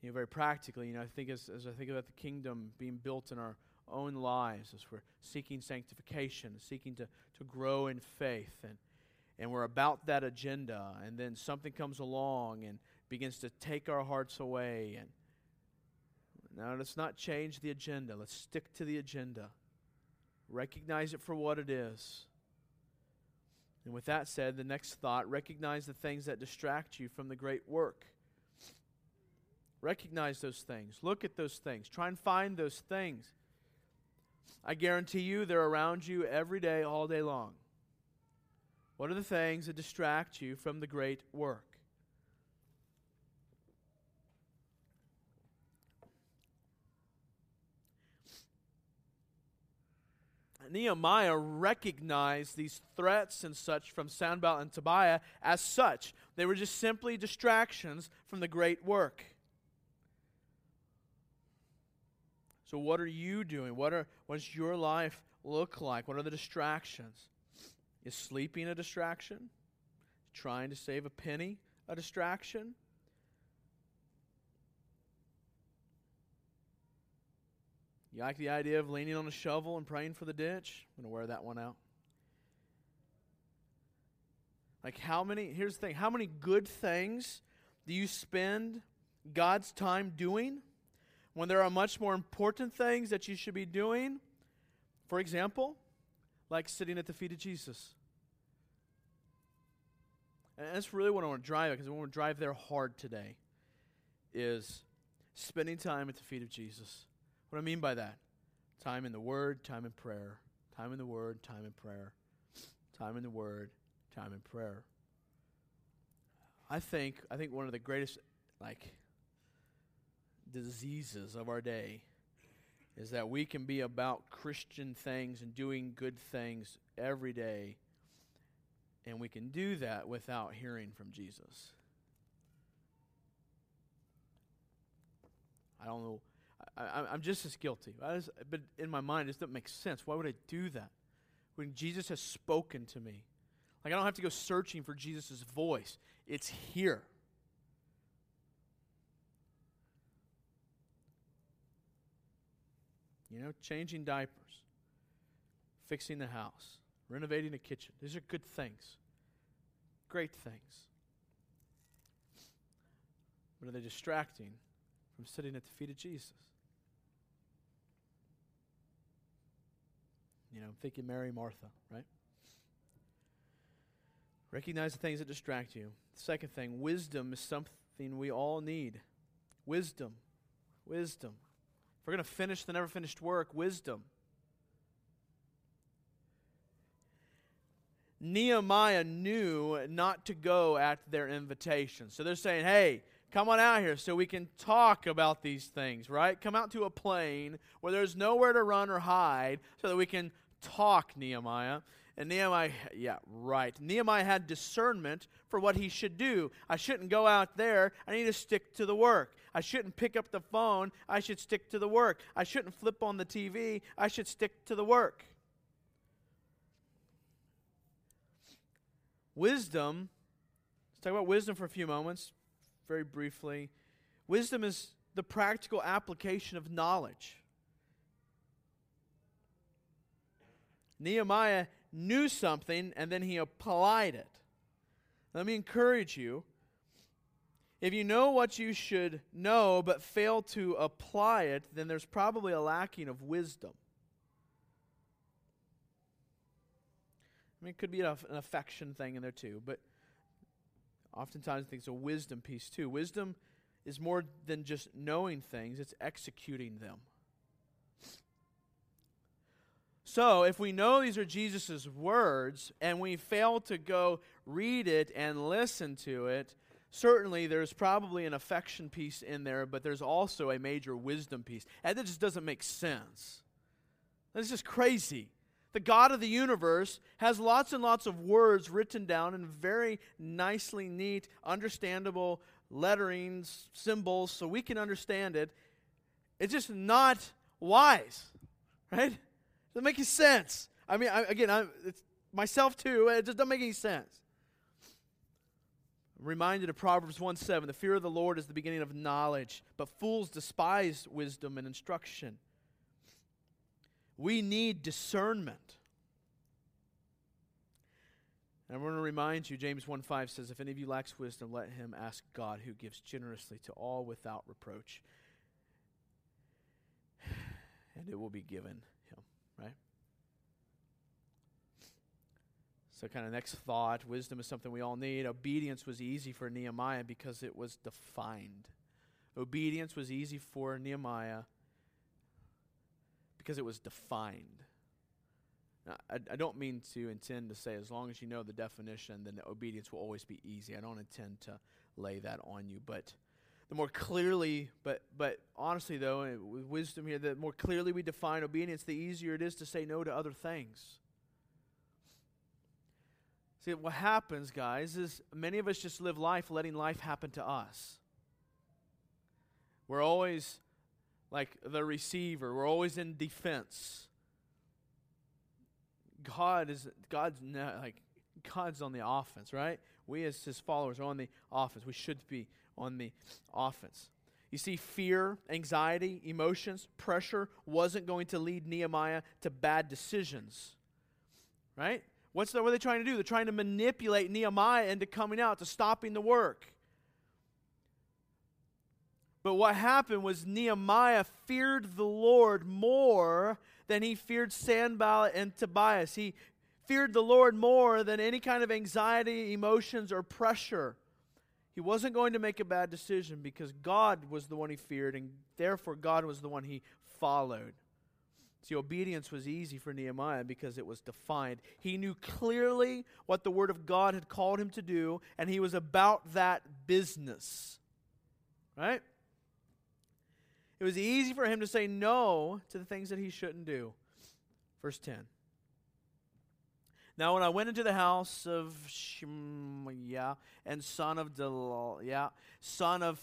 A: You know, very practically, you know, I think as, as I think about the kingdom being built in our own lives, as we're seeking sanctification, seeking to, to grow in faith, and, and we're about that agenda, and then something comes along and begins to take our hearts away and now, let's not change the agenda. Let's stick to the agenda. Recognize it for what it is. And with that said, the next thought recognize the things that distract you from the great work. Recognize those things. Look at those things. Try and find those things. I guarantee you they're around you every day, all day long. What are the things that distract you from the great work? Nehemiah recognized these threats and such from Sanballat and Tobiah as such. They were just simply distractions from the great work. So, what are you doing? What, are, what does your life look like? What are the distractions? Is sleeping a distraction? Trying to save a penny a distraction? You like the idea of leaning on a shovel and praying for the ditch? I'm going to wear that one out. Like, how many, here's the thing how many good things do you spend God's time doing when there are much more important things that you should be doing? For example, like sitting at the feet of Jesus, and that's really what I want to drive because I want to drive there hard today, is spending time at the feet of Jesus. What I mean by that? Time in the Word, time in prayer. Time in the Word, time in prayer. Time in the Word, time in prayer. I think I think one of the greatest like diseases of our day is that we can be about Christian things and doing good things every day, and we can do that without hearing from Jesus. I don't know. I, am just as guilty. Just, but in my mind, it doesn't make sense. Why would I do that? When Jesus has spoken to me. Like, I don't have to go searching for Jesus' voice, it's here. You know, changing diapers, fixing the house, renovating the kitchen. These are good things, great things. But are they distracting from sitting at the feet of Jesus? You know, thinking Mary, Martha, right? Recognize the things that distract you. second thing, wisdom is something we all need. Wisdom. Wisdom we're going to finish the never finished work, wisdom. Nehemiah knew not to go at their invitation. So they're saying, hey, come on out here so we can talk about these things, right? Come out to a plain where there's nowhere to run or hide so that we can talk, Nehemiah. And Nehemiah, yeah, right. Nehemiah had discernment for what he should do. I shouldn't go out there. I need to stick to the work. I shouldn't pick up the phone. I should stick to the work. I shouldn't flip on the TV. I should stick to the work. Wisdom, let's talk about wisdom for a few moments, very briefly. Wisdom is the practical application of knowledge. Nehemiah knew something and then he applied it. Let me encourage you if you know what you should know but fail to apply it, then there's probably a lacking of wisdom. I mean, it could be an affection thing in there too, but oftentimes I think it's a wisdom piece too. Wisdom is more than just knowing things, it's executing them. So, if we know these are Jesus' words and we fail to go read it and listen to it, certainly there's probably an affection piece in there, but there's also a major wisdom piece. And that just doesn't make sense. That's just crazy. The God of the universe has lots and lots of words written down in very nicely neat, understandable letterings, symbols, so we can understand it. It's just not wise, right? It doesn't make any sense. I mean, I, again, I, myself too, it just doesn't make any sense. I'm reminded of Proverbs 1 7. The fear of the Lord is the beginning of knowledge, but fools despise wisdom and instruction. We need discernment. And I want to remind you, James 1 5 says, If any of you lacks wisdom, let him ask God, who gives generously to all without reproach, and it will be given him, right? So, kind of next thought wisdom is something we all need. Obedience was easy for Nehemiah because it was defined. Obedience was easy for Nehemiah because it was defined. I, I don't mean to intend to say as long as you know the definition, then the obedience will always be easy. I don't intend to lay that on you. But the more clearly, but, but honestly, though, with wisdom here, the more clearly we define obedience, the easier it is to say no to other things. See, what happens, guys, is many of us just live life letting life happen to us. We're always like the receiver, we're always in defense. God is God's not, like God's on the offense, right? We as his followers are on the offense. We should be on the offense. You see, fear, anxiety, emotions, pressure wasn't going to lead Nehemiah to bad decisions. Right? What's the, what are they trying to do? They're trying to manipulate Nehemiah into coming out, to stopping the work. But what happened was Nehemiah feared the Lord more than he feared Sanballat and Tobias. He feared the Lord more than any kind of anxiety, emotions, or pressure. He wasn't going to make a bad decision because God was the one he feared, and therefore God was the one he followed. See, obedience was easy for Nehemiah because it was defined. He knew clearly what the Word of God had called him to do, and he was about that business. Right? It was easy for him to say no to the things that he shouldn't do. Verse 10. Now, when I went into the house of Shemaiah and son of Delal, yeah, son of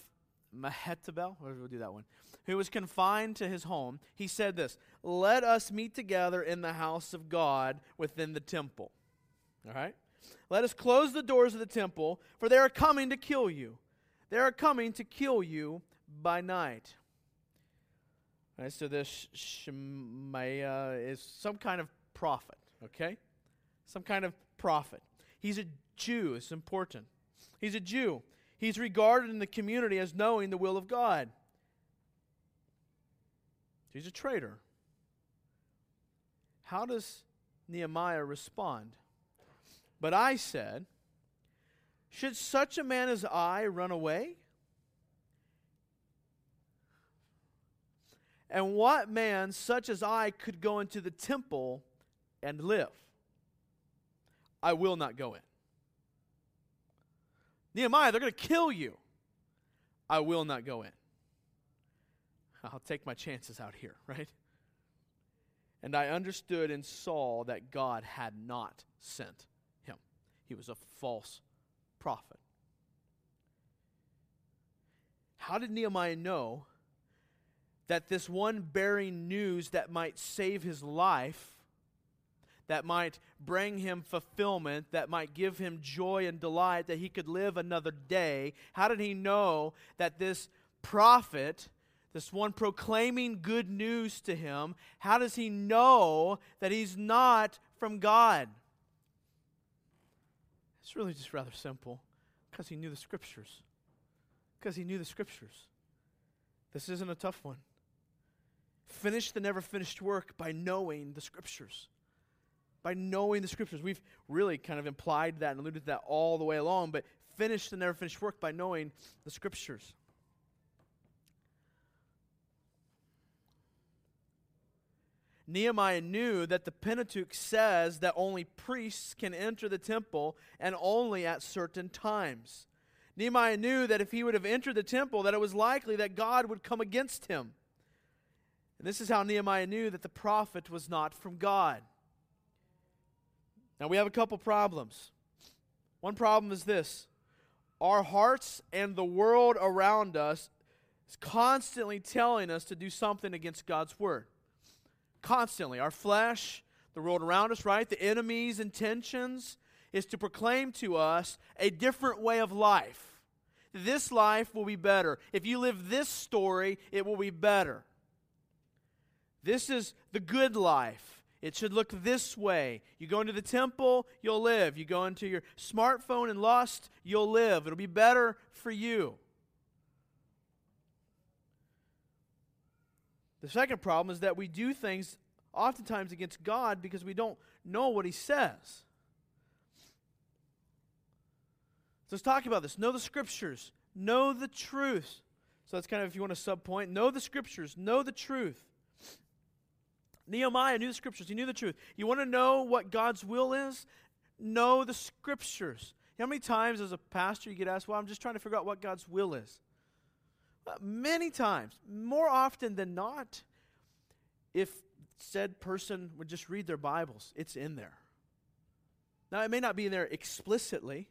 A: Mehetabel, we'll do that one, who was confined to his home, he said this Let us meet together in the house of God within the temple. All right? Let us close the doors of the temple, for they are coming to kill you. They are coming to kill you by night. Right, so this Shemaiah is some kind of prophet, okay? some kind of prophet. He's a Jew, it's important. He's a Jew. He's regarded in the community as knowing the will of God. He's a traitor. How does Nehemiah respond? But I said, Should such a man as I run away? And what man such as I could go into the temple and live? I will not go in. Nehemiah, they're going to kill you. I will not go in. I'll take my chances out here, right? And I understood and saw that God had not sent him, he was a false prophet. How did Nehemiah know that this one bearing news that might save his life that might bring him fulfillment, that might give him joy and delight, that he could live another day? How did he know that this prophet, this one proclaiming good news to him, how does he know that he's not from God? It's really just rather simple because he knew the scriptures. Because he knew the scriptures. This isn't a tough one. Finish the never finished work by knowing the scriptures by knowing the scriptures. We've really kind of implied that and alluded to that all the way along, but finish the never finished work by knowing the scriptures. Nehemiah knew that the Pentateuch says that only priests can enter the temple and only at certain times. Nehemiah knew that if he would have entered the temple, that it was likely that God would come against him. And this is how Nehemiah knew that the prophet was not from God. Now, we have a couple problems. One problem is this our hearts and the world around us is constantly telling us to do something against God's word. Constantly. Our flesh, the world around us, right? The enemy's intentions is to proclaim to us a different way of life. This life will be better. If you live this story, it will be better. This is the good life. It should look this way. You go into the temple, you'll live. You go into your smartphone and lust, you'll live. It'll be better for you. The second problem is that we do things oftentimes against God because we don't know what He says. So let's talk about this. Know the scriptures, know the truth. So that's kind of, if you want a sub point, know the scriptures, know the truth. Nehemiah knew the scriptures, he knew the truth. You want to know what God's will is? Know the scriptures. How many times as a pastor you get asked, Well, I'm just trying to figure out what God's will is? Many times, more often than not, if said person would just read their Bibles, it's in there. Now, it may not be in there explicitly,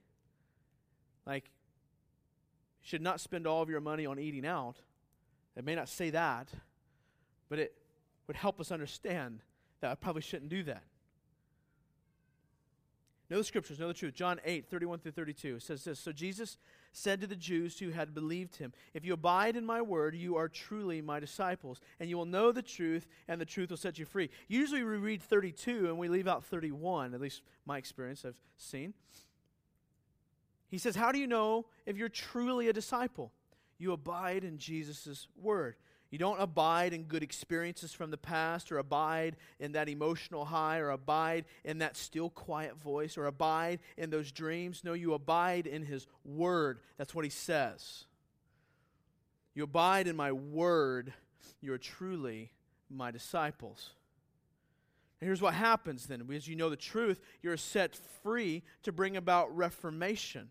A: like, should not spend all of your money on eating out. It may not say that, but it would help us understand that I probably shouldn't do that. Know the scriptures, know the truth. John 8, 31 through 32 says this So Jesus said to the Jews who had believed him, If you abide in my word, you are truly my disciples, and you will know the truth, and the truth will set you free. Usually we read 32 and we leave out 31, at least my experience I've seen. He says, How do you know if you're truly a disciple? You abide in Jesus' word. You don't abide in good experiences from the past, or abide in that emotional high, or abide in that still quiet voice, or abide in those dreams. No, you abide in His Word. That's what He says. You abide in my Word. You are truly my disciples. And here's what happens then. As you know the truth, you're set free to bring about reformation.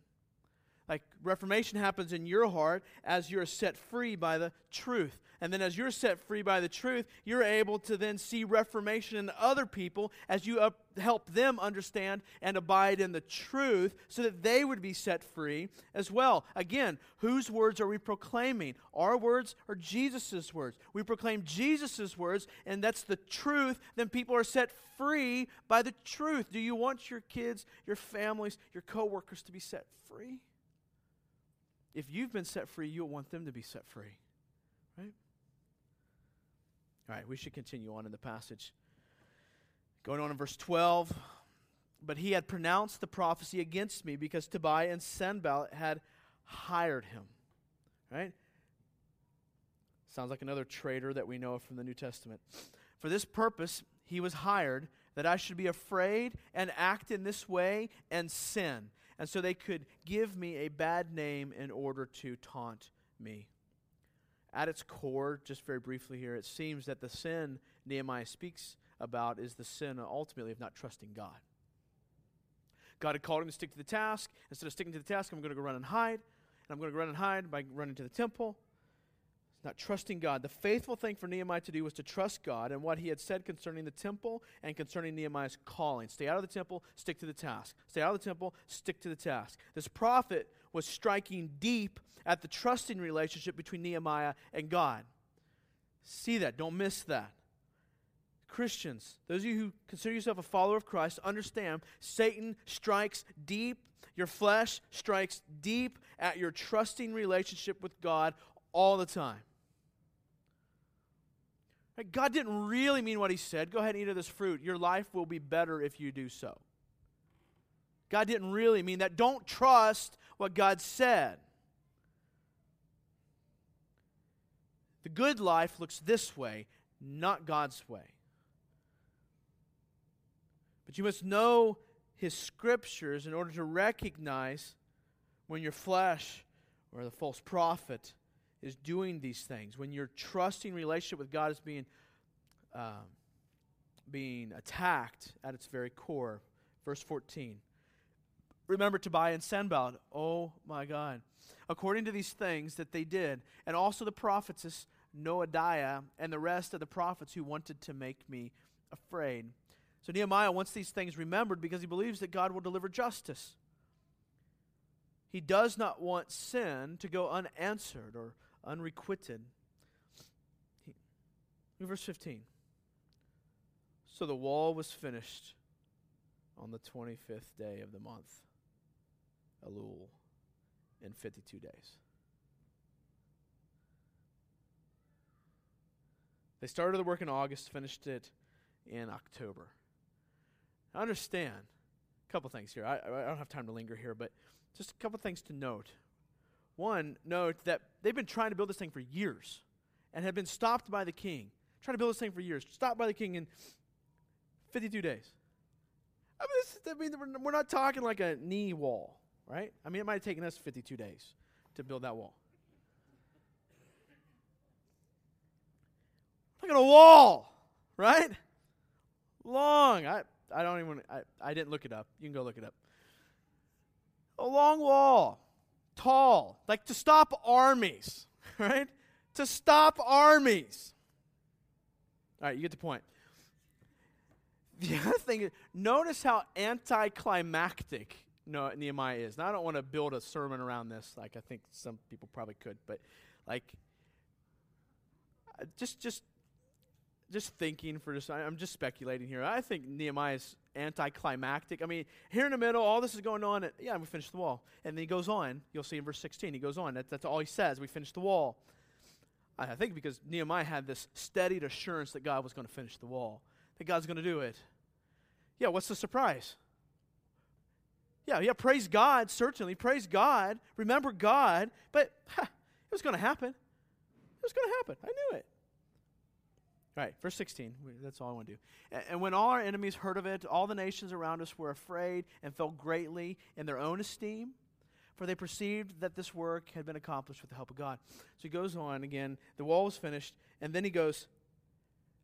A: Like reformation happens in your heart as you're set free by the truth. And then as you're set free by the truth, you're able to then see reformation in other people as you up, help them understand and abide in the truth so that they would be set free as well. Again, whose words are we proclaiming? Our words or Jesus' words? We proclaim Jesus' words, and that's the truth. Then people are set free by the truth. Do you want your kids, your families, your coworkers to be set free? If you've been set free, you'll want them to be set free. Right? All right, we should continue on in the passage. Going on in verse 12. But he had pronounced the prophecy against me because Tobiah and Sanballat had hired him. Right? Sounds like another traitor that we know from the New Testament. For this purpose, he was hired that I should be afraid and act in this way and sin. And so they could give me a bad name in order to taunt me. At its core, just very briefly here, it seems that the sin Nehemiah speaks about is the sin ultimately of not trusting God. God had called him to stick to the task. Instead of sticking to the task, I'm going to go run and hide. And I'm going to run and hide by running to the temple. Not trusting God. The faithful thing for Nehemiah to do was to trust God and what he had said concerning the temple and concerning Nehemiah's calling. Stay out of the temple, stick to the task. Stay out of the temple, stick to the task. This prophet was striking deep at the trusting relationship between Nehemiah and God. See that. Don't miss that. Christians, those of you who consider yourself a follower of Christ, understand Satan strikes deep. Your flesh strikes deep at your trusting relationship with God all the time. God didn't really mean what he said. Go ahead and eat of this fruit. Your life will be better if you do so. God didn't really mean that. Don't trust what God said. The good life looks this way, not God's way. But you must know his scriptures in order to recognize when your flesh or the false prophet is doing these things, when your trusting relationship with God is being, um, being attacked at its very core. Verse 14. Remember Tobiah and Sanballat. Oh my God. According to these things that they did, and also the prophets Noadiah and the rest of the prophets who wanted to make me afraid. So Nehemiah wants these things remembered because he believes that God will deliver justice. He does not want sin to go unanswered or unrequited. Verse 15. So the wall was finished on the 25th day of the month, Elul, in 52 days. They started the work in August, finished it in October. I understand a couple things here. I, I don't have time to linger here, but just a couple things to note one, note that they've been trying to build this thing for years and have been stopped by the king. Trying to build this thing for years, stopped by the king in 52 days. I mean, this, I mean, we're not talking like a knee wall, right? I mean, it might have taken us 52 days to build that wall. Look at a wall, right? Long. I, I don't even, I, I didn't look it up. You can go look it up. A long wall tall, like to stop armies, right? To stop armies. All right, you get the point. The other thing is, notice how anticlimactic Nehemiah is. Now, I don't want to build a sermon around this, like I think some people probably could, but like, uh, just, just just thinking for just, I'm just speculating here. I think Nehemiah is anticlimactic. I mean, here in the middle, all this is going on. Yeah, we finished the wall. And then he goes on. You'll see in verse 16, he goes on. That, that's all he says. We finished the wall. I think because Nehemiah had this steadied assurance that God was going to finish the wall, that God's going to do it. Yeah, what's the surprise? Yeah, yeah, praise God, certainly. Praise God. Remember God. But it was going to happen. It was going to happen. I knew it. Right, verse 16. That's all I want to do. And when all our enemies heard of it, all the nations around us were afraid and fell greatly in their own esteem, for they perceived that this work had been accomplished with the help of God. So he goes on again. The wall was finished, and then he goes,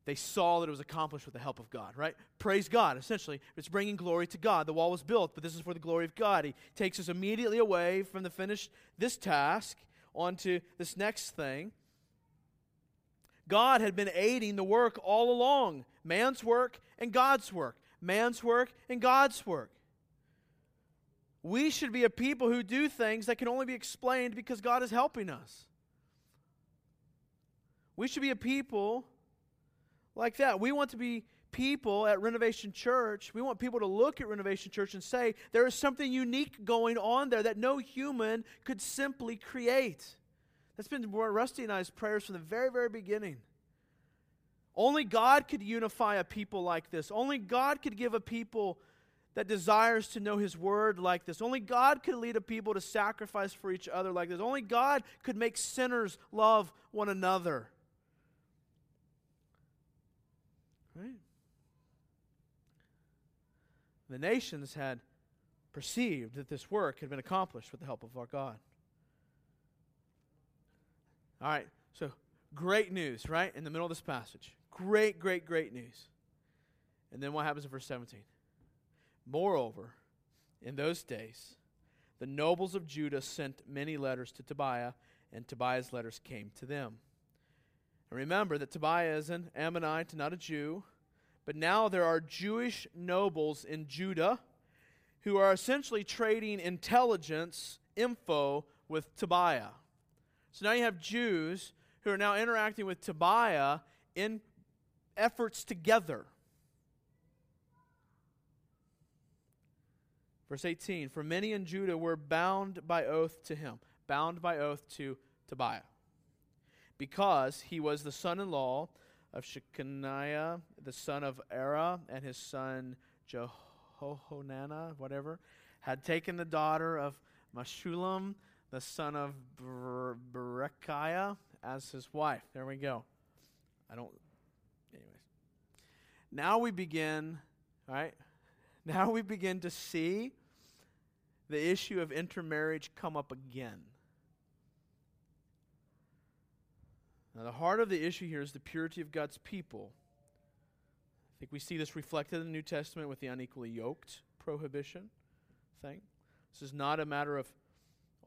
A: they saw that it was accomplished with the help of God, right? Praise God, essentially. It's bringing glory to God. The wall was built, but this is for the glory of God. He takes us immediately away from the finish this task onto this next thing. God had been aiding the work all along man's work and God's work, man's work and God's work. We should be a people who do things that can only be explained because God is helping us. We should be a people like that. We want to be people at Renovation Church. We want people to look at Renovation Church and say, there is something unique going on there that no human could simply create. That's been Rusty and I's prayers from the very, very beginning. Only God could unify a people like this. Only God could give a people that desires to know His Word like this. Only God could lead a people to sacrifice for each other like this. Only God could make sinners love one another. Right? The nations had perceived that this work had been accomplished with the help of our God. All right, so great news, right? In the middle of this passage. Great, great, great news. And then what happens in verse 17? Moreover, in those days, the nobles of Judah sent many letters to Tobiah, and Tobiah's letters came to them. And remember that Tobiah is an Ammonite, not a Jew. But now there are Jewish nobles in Judah who are essentially trading intelligence, info, with Tobiah. So now you have Jews who are now interacting with Tobiah in efforts together. Verse 18 For many in Judah were bound by oath to him, bound by oath to Tobiah because he was the son in law of Shechaniah, the son of Arah, and his son Jehohanan, whatever, had taken the daughter of Meshullam, the son of Ber- Berechiah, as his wife. There we go. I don't. Anyways. Now we begin, right? Now we begin to see the issue of intermarriage come up again. Now, the heart of the issue here is the purity of God's people. I think we see this reflected in the New Testament with the unequally yoked prohibition thing. This is not a matter of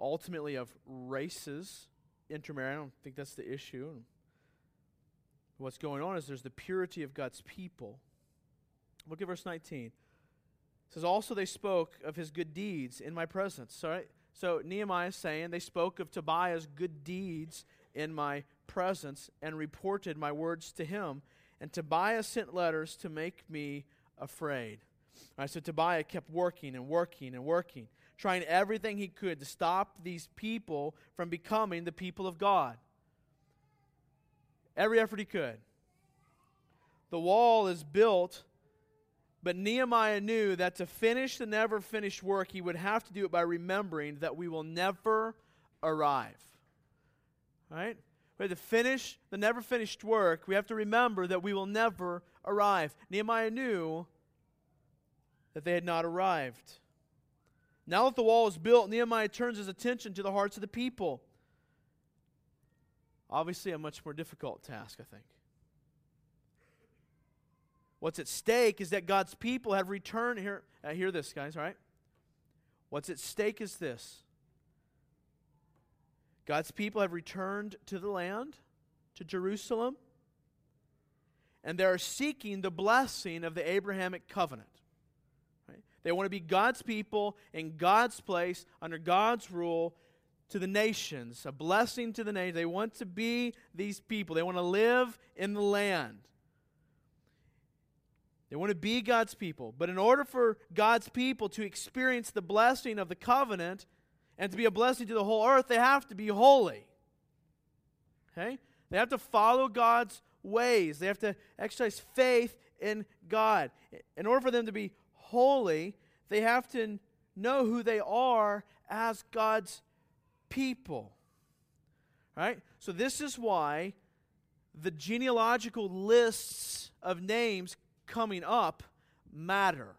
A: ultimately of races intermarrying. I don't think that's the issue. What's going on is there's the purity of God's people. Look at verse 19. It says, Also they spoke of his good deeds in my presence. All right? So Nehemiah is saying they spoke of Tobiah's good deeds in my presence and reported my words to him. And Tobiah sent letters to make me afraid. All right, so Tobiah kept working and working and working, trying everything he could to stop these people from becoming the people of God. Every effort he could. The wall is built, but Nehemiah knew that to finish the never finished work, he would have to do it by remembering that we will never arrive. Right? We have to finish the never finished work. We have to remember that we will never arrive. Nehemiah knew that they had not arrived. Now that the wall is built, Nehemiah turns his attention to the hearts of the people. Obviously, a much more difficult task, I think. What's at stake is that God's people have returned. Here, uh, hear this, guys, all right? What's at stake is this God's people have returned to the land, to Jerusalem, and they are seeking the blessing of the Abrahamic covenant. They want to be God's people in God's place, under God's rule to the nations, a blessing to the nations. They want to be these people, they want to live in the land. They want to be God's people. But in order for God's people to experience the blessing of the covenant, and to be a blessing to the whole earth, they have to be holy. Okay? They have to follow God's ways. They have to exercise faith in God. In order for them to be holy, they have to know who they are as God's people. Right? So this is why the genealogical lists of names coming up matter.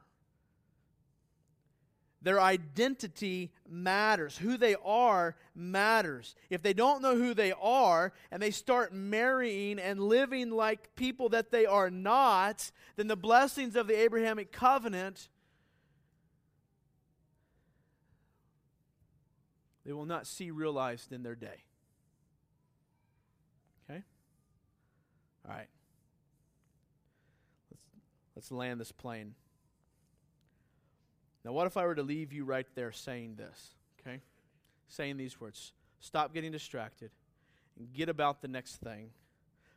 A: Their identity matters. Who they are matters. If they don't know who they are and they start marrying and living like people that they are not, then the blessings of the Abrahamic covenant they will not see realized in their day. Okay? All right. Let's, let's land this plane. Now, what if I were to leave you right there saying this, okay? Saying these words Stop getting distracted and get about the next thing.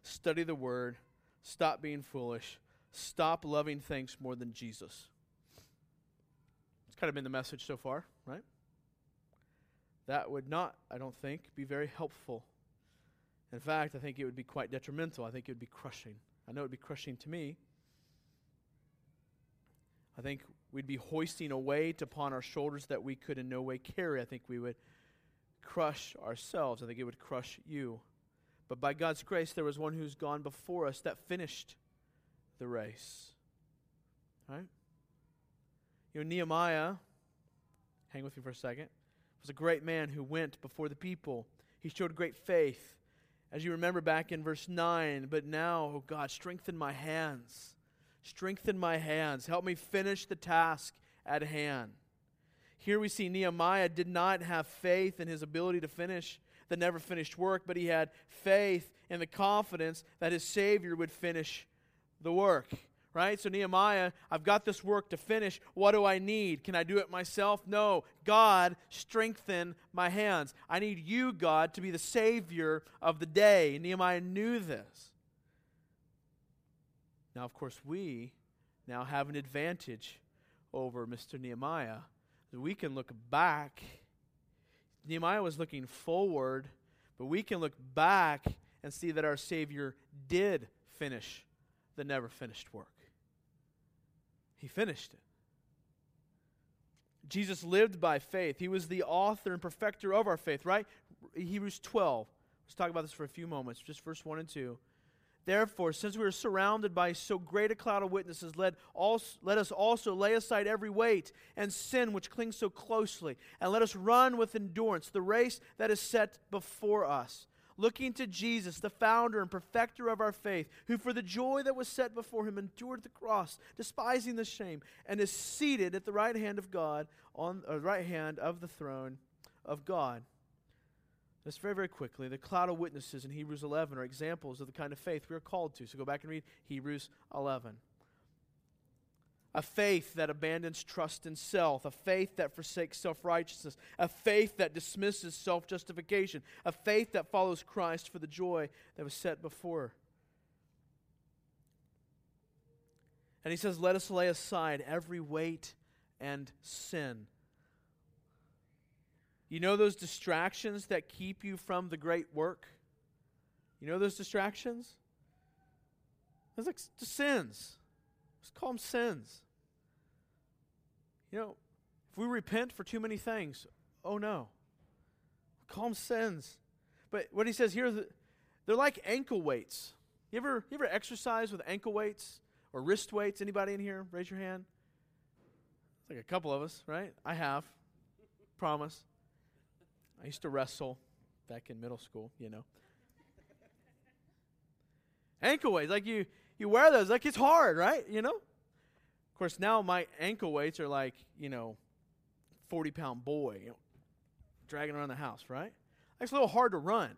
A: Study the Word. Stop being foolish. Stop loving things more than Jesus. It's kind of been the message so far, right? That would not, I don't think, be very helpful. In fact, I think it would be quite detrimental. I think it would be crushing. I know it would be crushing to me. I think we'd be hoisting a weight upon our shoulders that we could in no way carry. I think we would crush ourselves. I think it would crush you. But by God's grace, there was one who's gone before us that finished the race. Right? You know, Nehemiah, hang with me for a second, was a great man who went before the people. He showed great faith. As you remember back in verse 9, but now, oh God, strengthen my hands Strengthen my hands. Help me finish the task at hand. Here we see Nehemiah did not have faith in his ability to finish the never finished work, but he had faith in the confidence that his Savior would finish the work. Right? So, Nehemiah, I've got this work to finish. What do I need? Can I do it myself? No. God, strengthen my hands. I need you, God, to be the Savior of the day. Nehemiah knew this. Now, of course, we now have an advantage over Mr. Nehemiah. We can look back. Nehemiah was looking forward, but we can look back and see that our Savior did finish the never finished work. He finished it. Jesus lived by faith. He was the author and perfecter of our faith, right? Hebrews 12. Let's talk about this for a few moments, just verse 1 and 2. Therefore, since we are surrounded by so great a cloud of witnesses, let, also, let us also lay aside every weight and sin which clings so closely, and let us run with endurance the race that is set before us. Looking to Jesus, the founder and perfecter of our faith, who for the joy that was set before him endured the cross, despising the shame, and is seated at the right hand of God, on the uh, right hand of the throne of God. Just very, very quickly, the cloud of witnesses in Hebrews 11 are examples of the kind of faith we are called to. So go back and read Hebrews 11. A faith that abandons trust in self, a faith that forsakes self righteousness, a faith that dismisses self justification, a faith that follows Christ for the joy that was set before. And he says, Let us lay aside every weight and sin you know those distractions that keep you from the great work? You know those distractions? Those like sins. Let's call them sins. You know, if we repent for too many things, oh no. Call them sins. But what he says here, they're like ankle weights. You ever, you ever exercise with ankle weights or wrist weights? Anybody in here? Raise your hand. It's like a couple of us, right? I have. Promise. I used to wrestle back in middle school, you know. ankle weights, like you you wear those, like it's hard, right? You know? Of course, now my ankle weights are like, you know, 40 pound boy, you know, dragging around the house, right? It's a little hard to run.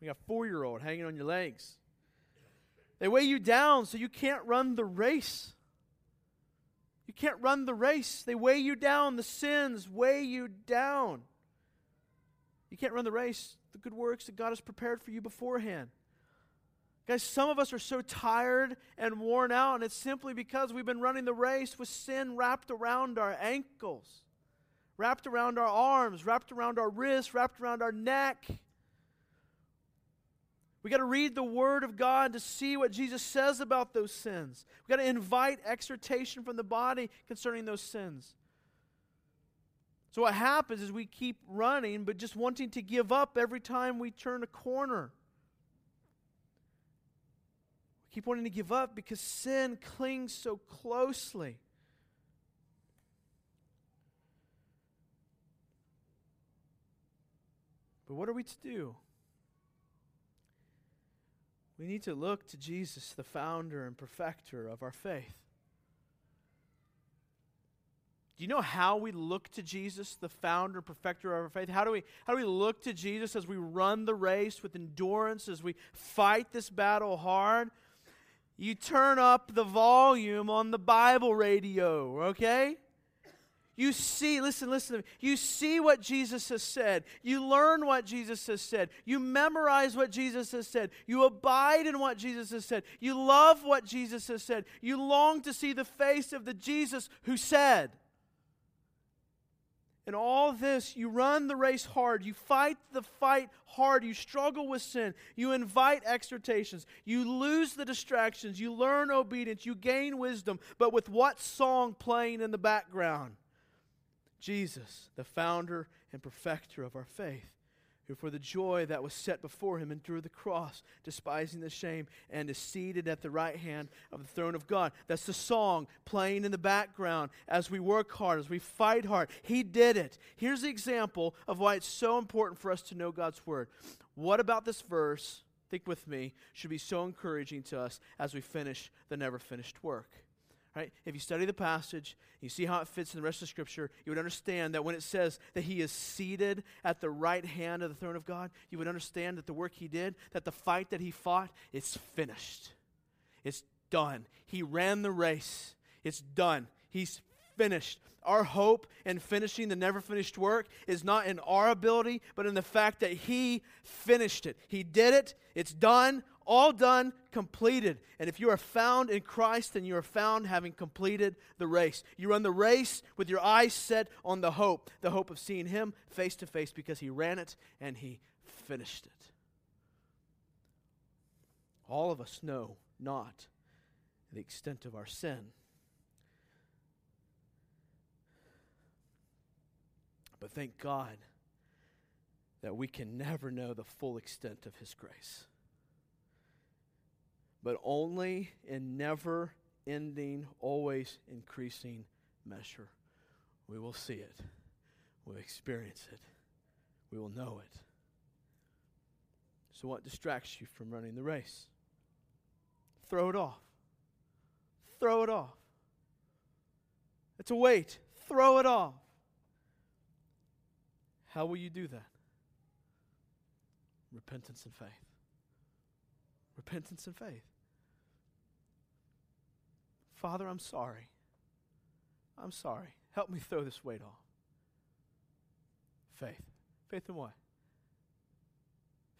A: You got four year old hanging on your legs. They weigh you down so you can't run the race. You can't run the race. They weigh you down. The sins weigh you down. You can't run the race, the good works that God has prepared for you beforehand. Guys, some of us are so tired and worn out, and it's simply because we've been running the race with sin wrapped around our ankles, wrapped around our arms, wrapped around our wrists, wrapped around our neck. We got to read the Word of God to see what Jesus says about those sins. We got to invite exhortation from the body concerning those sins. So what happens is we keep running, but just wanting to give up every time we turn a corner. We keep wanting to give up because sin clings so closely. But what are we to do? We need to look to Jesus, the founder and perfecter of our faith. Do you know how we look to Jesus, the founder perfecter of our faith? How do we how do we look to Jesus as we run the race with endurance, as we fight this battle hard? You turn up the volume on the Bible radio, okay? You see, listen, listen. You see what Jesus has said. You learn what Jesus has said. You memorize what Jesus has said. You abide in what Jesus has said. You love what Jesus has said. You long to see the face of the Jesus who said. In all this, you run the race hard. You fight the fight hard. You struggle with sin. You invite exhortations. You lose the distractions. You learn obedience. You gain wisdom. But with what song playing in the background? Jesus, the founder and perfecter of our faith, who for the joy that was set before him endured the cross, despising the shame, and is seated at the right hand of the throne of God. That's the song playing in the background as we work hard, as we fight hard. He did it. Here's the example of why it's so important for us to know God's word. What about this verse? Think with me, should be so encouraging to us as we finish the never finished work. Right? If you study the passage, you see how it fits in the rest of Scripture, you would understand that when it says that he is seated at the right hand of the throne of God, you would understand that the work he did, that the fight that he fought, it's finished. It's done. He ran the race. It's done. He's finished. Our hope in finishing the never finished work is not in our ability, but in the fact that He finished it. He did it. It's done all done, completed. And if you are found in Christ, then you are found having completed the race. You run the race with your eyes set on the hope, the hope of seeing Him face to face because He ran it and He finished it. All of us know not the extent of our sin. But thank God that we can never know the full extent of His grace but only in never ending, always increasing measure. We will see it, we'll experience it, we will know it. So, what distracts you from running the race? Throw it off. Throw it off. It's a weight. Throw it off. How will you do that? Repentance and faith. Repentance and faith. Father, I'm sorry. I'm sorry. Help me throw this weight off. Faith. Faith in what?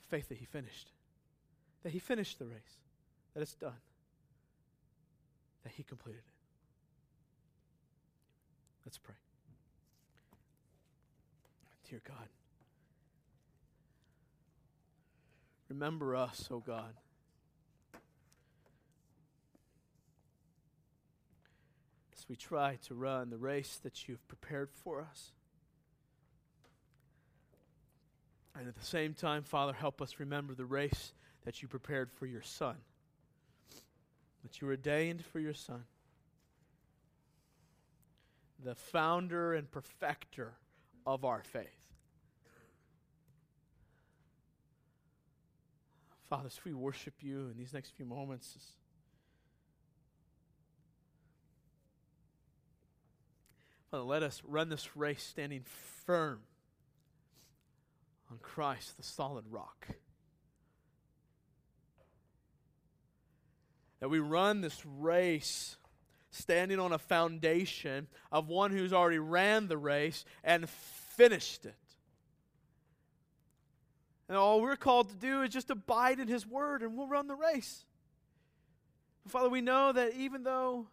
A: Faith that He finished. That He finished the race. That it's done. That He completed it. Let's pray. Dear God, remember us, O oh God. As we try to run the race that you've prepared for us. And at the same time, Father, help us remember the race that you prepared for your Son, that you ordained for your Son, the founder and perfecter of our faith. Father, as we worship you in these next few moments, Father, let us run this race standing firm on Christ, the solid rock. That we run this race standing on a foundation of one who's already ran the race and finished it. And all we're called to do is just abide in His Word and we'll run the race. Father, we know that even though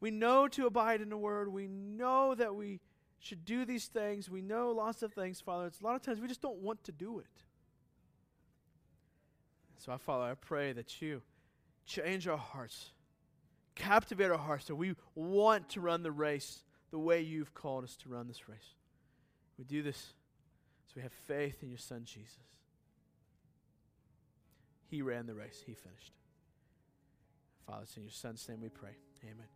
A: we know to abide in the word. We know that we should do these things. We know lots of things, Father. It's a lot of times we just don't want to do it. So, I, Father, I pray that you change our hearts, captivate our hearts, that we want to run the race the way you've called us to run this race. We do this so we have faith in your Son, Jesus. He ran the race, He finished. Father, it's in your Son's name we pray. Amen.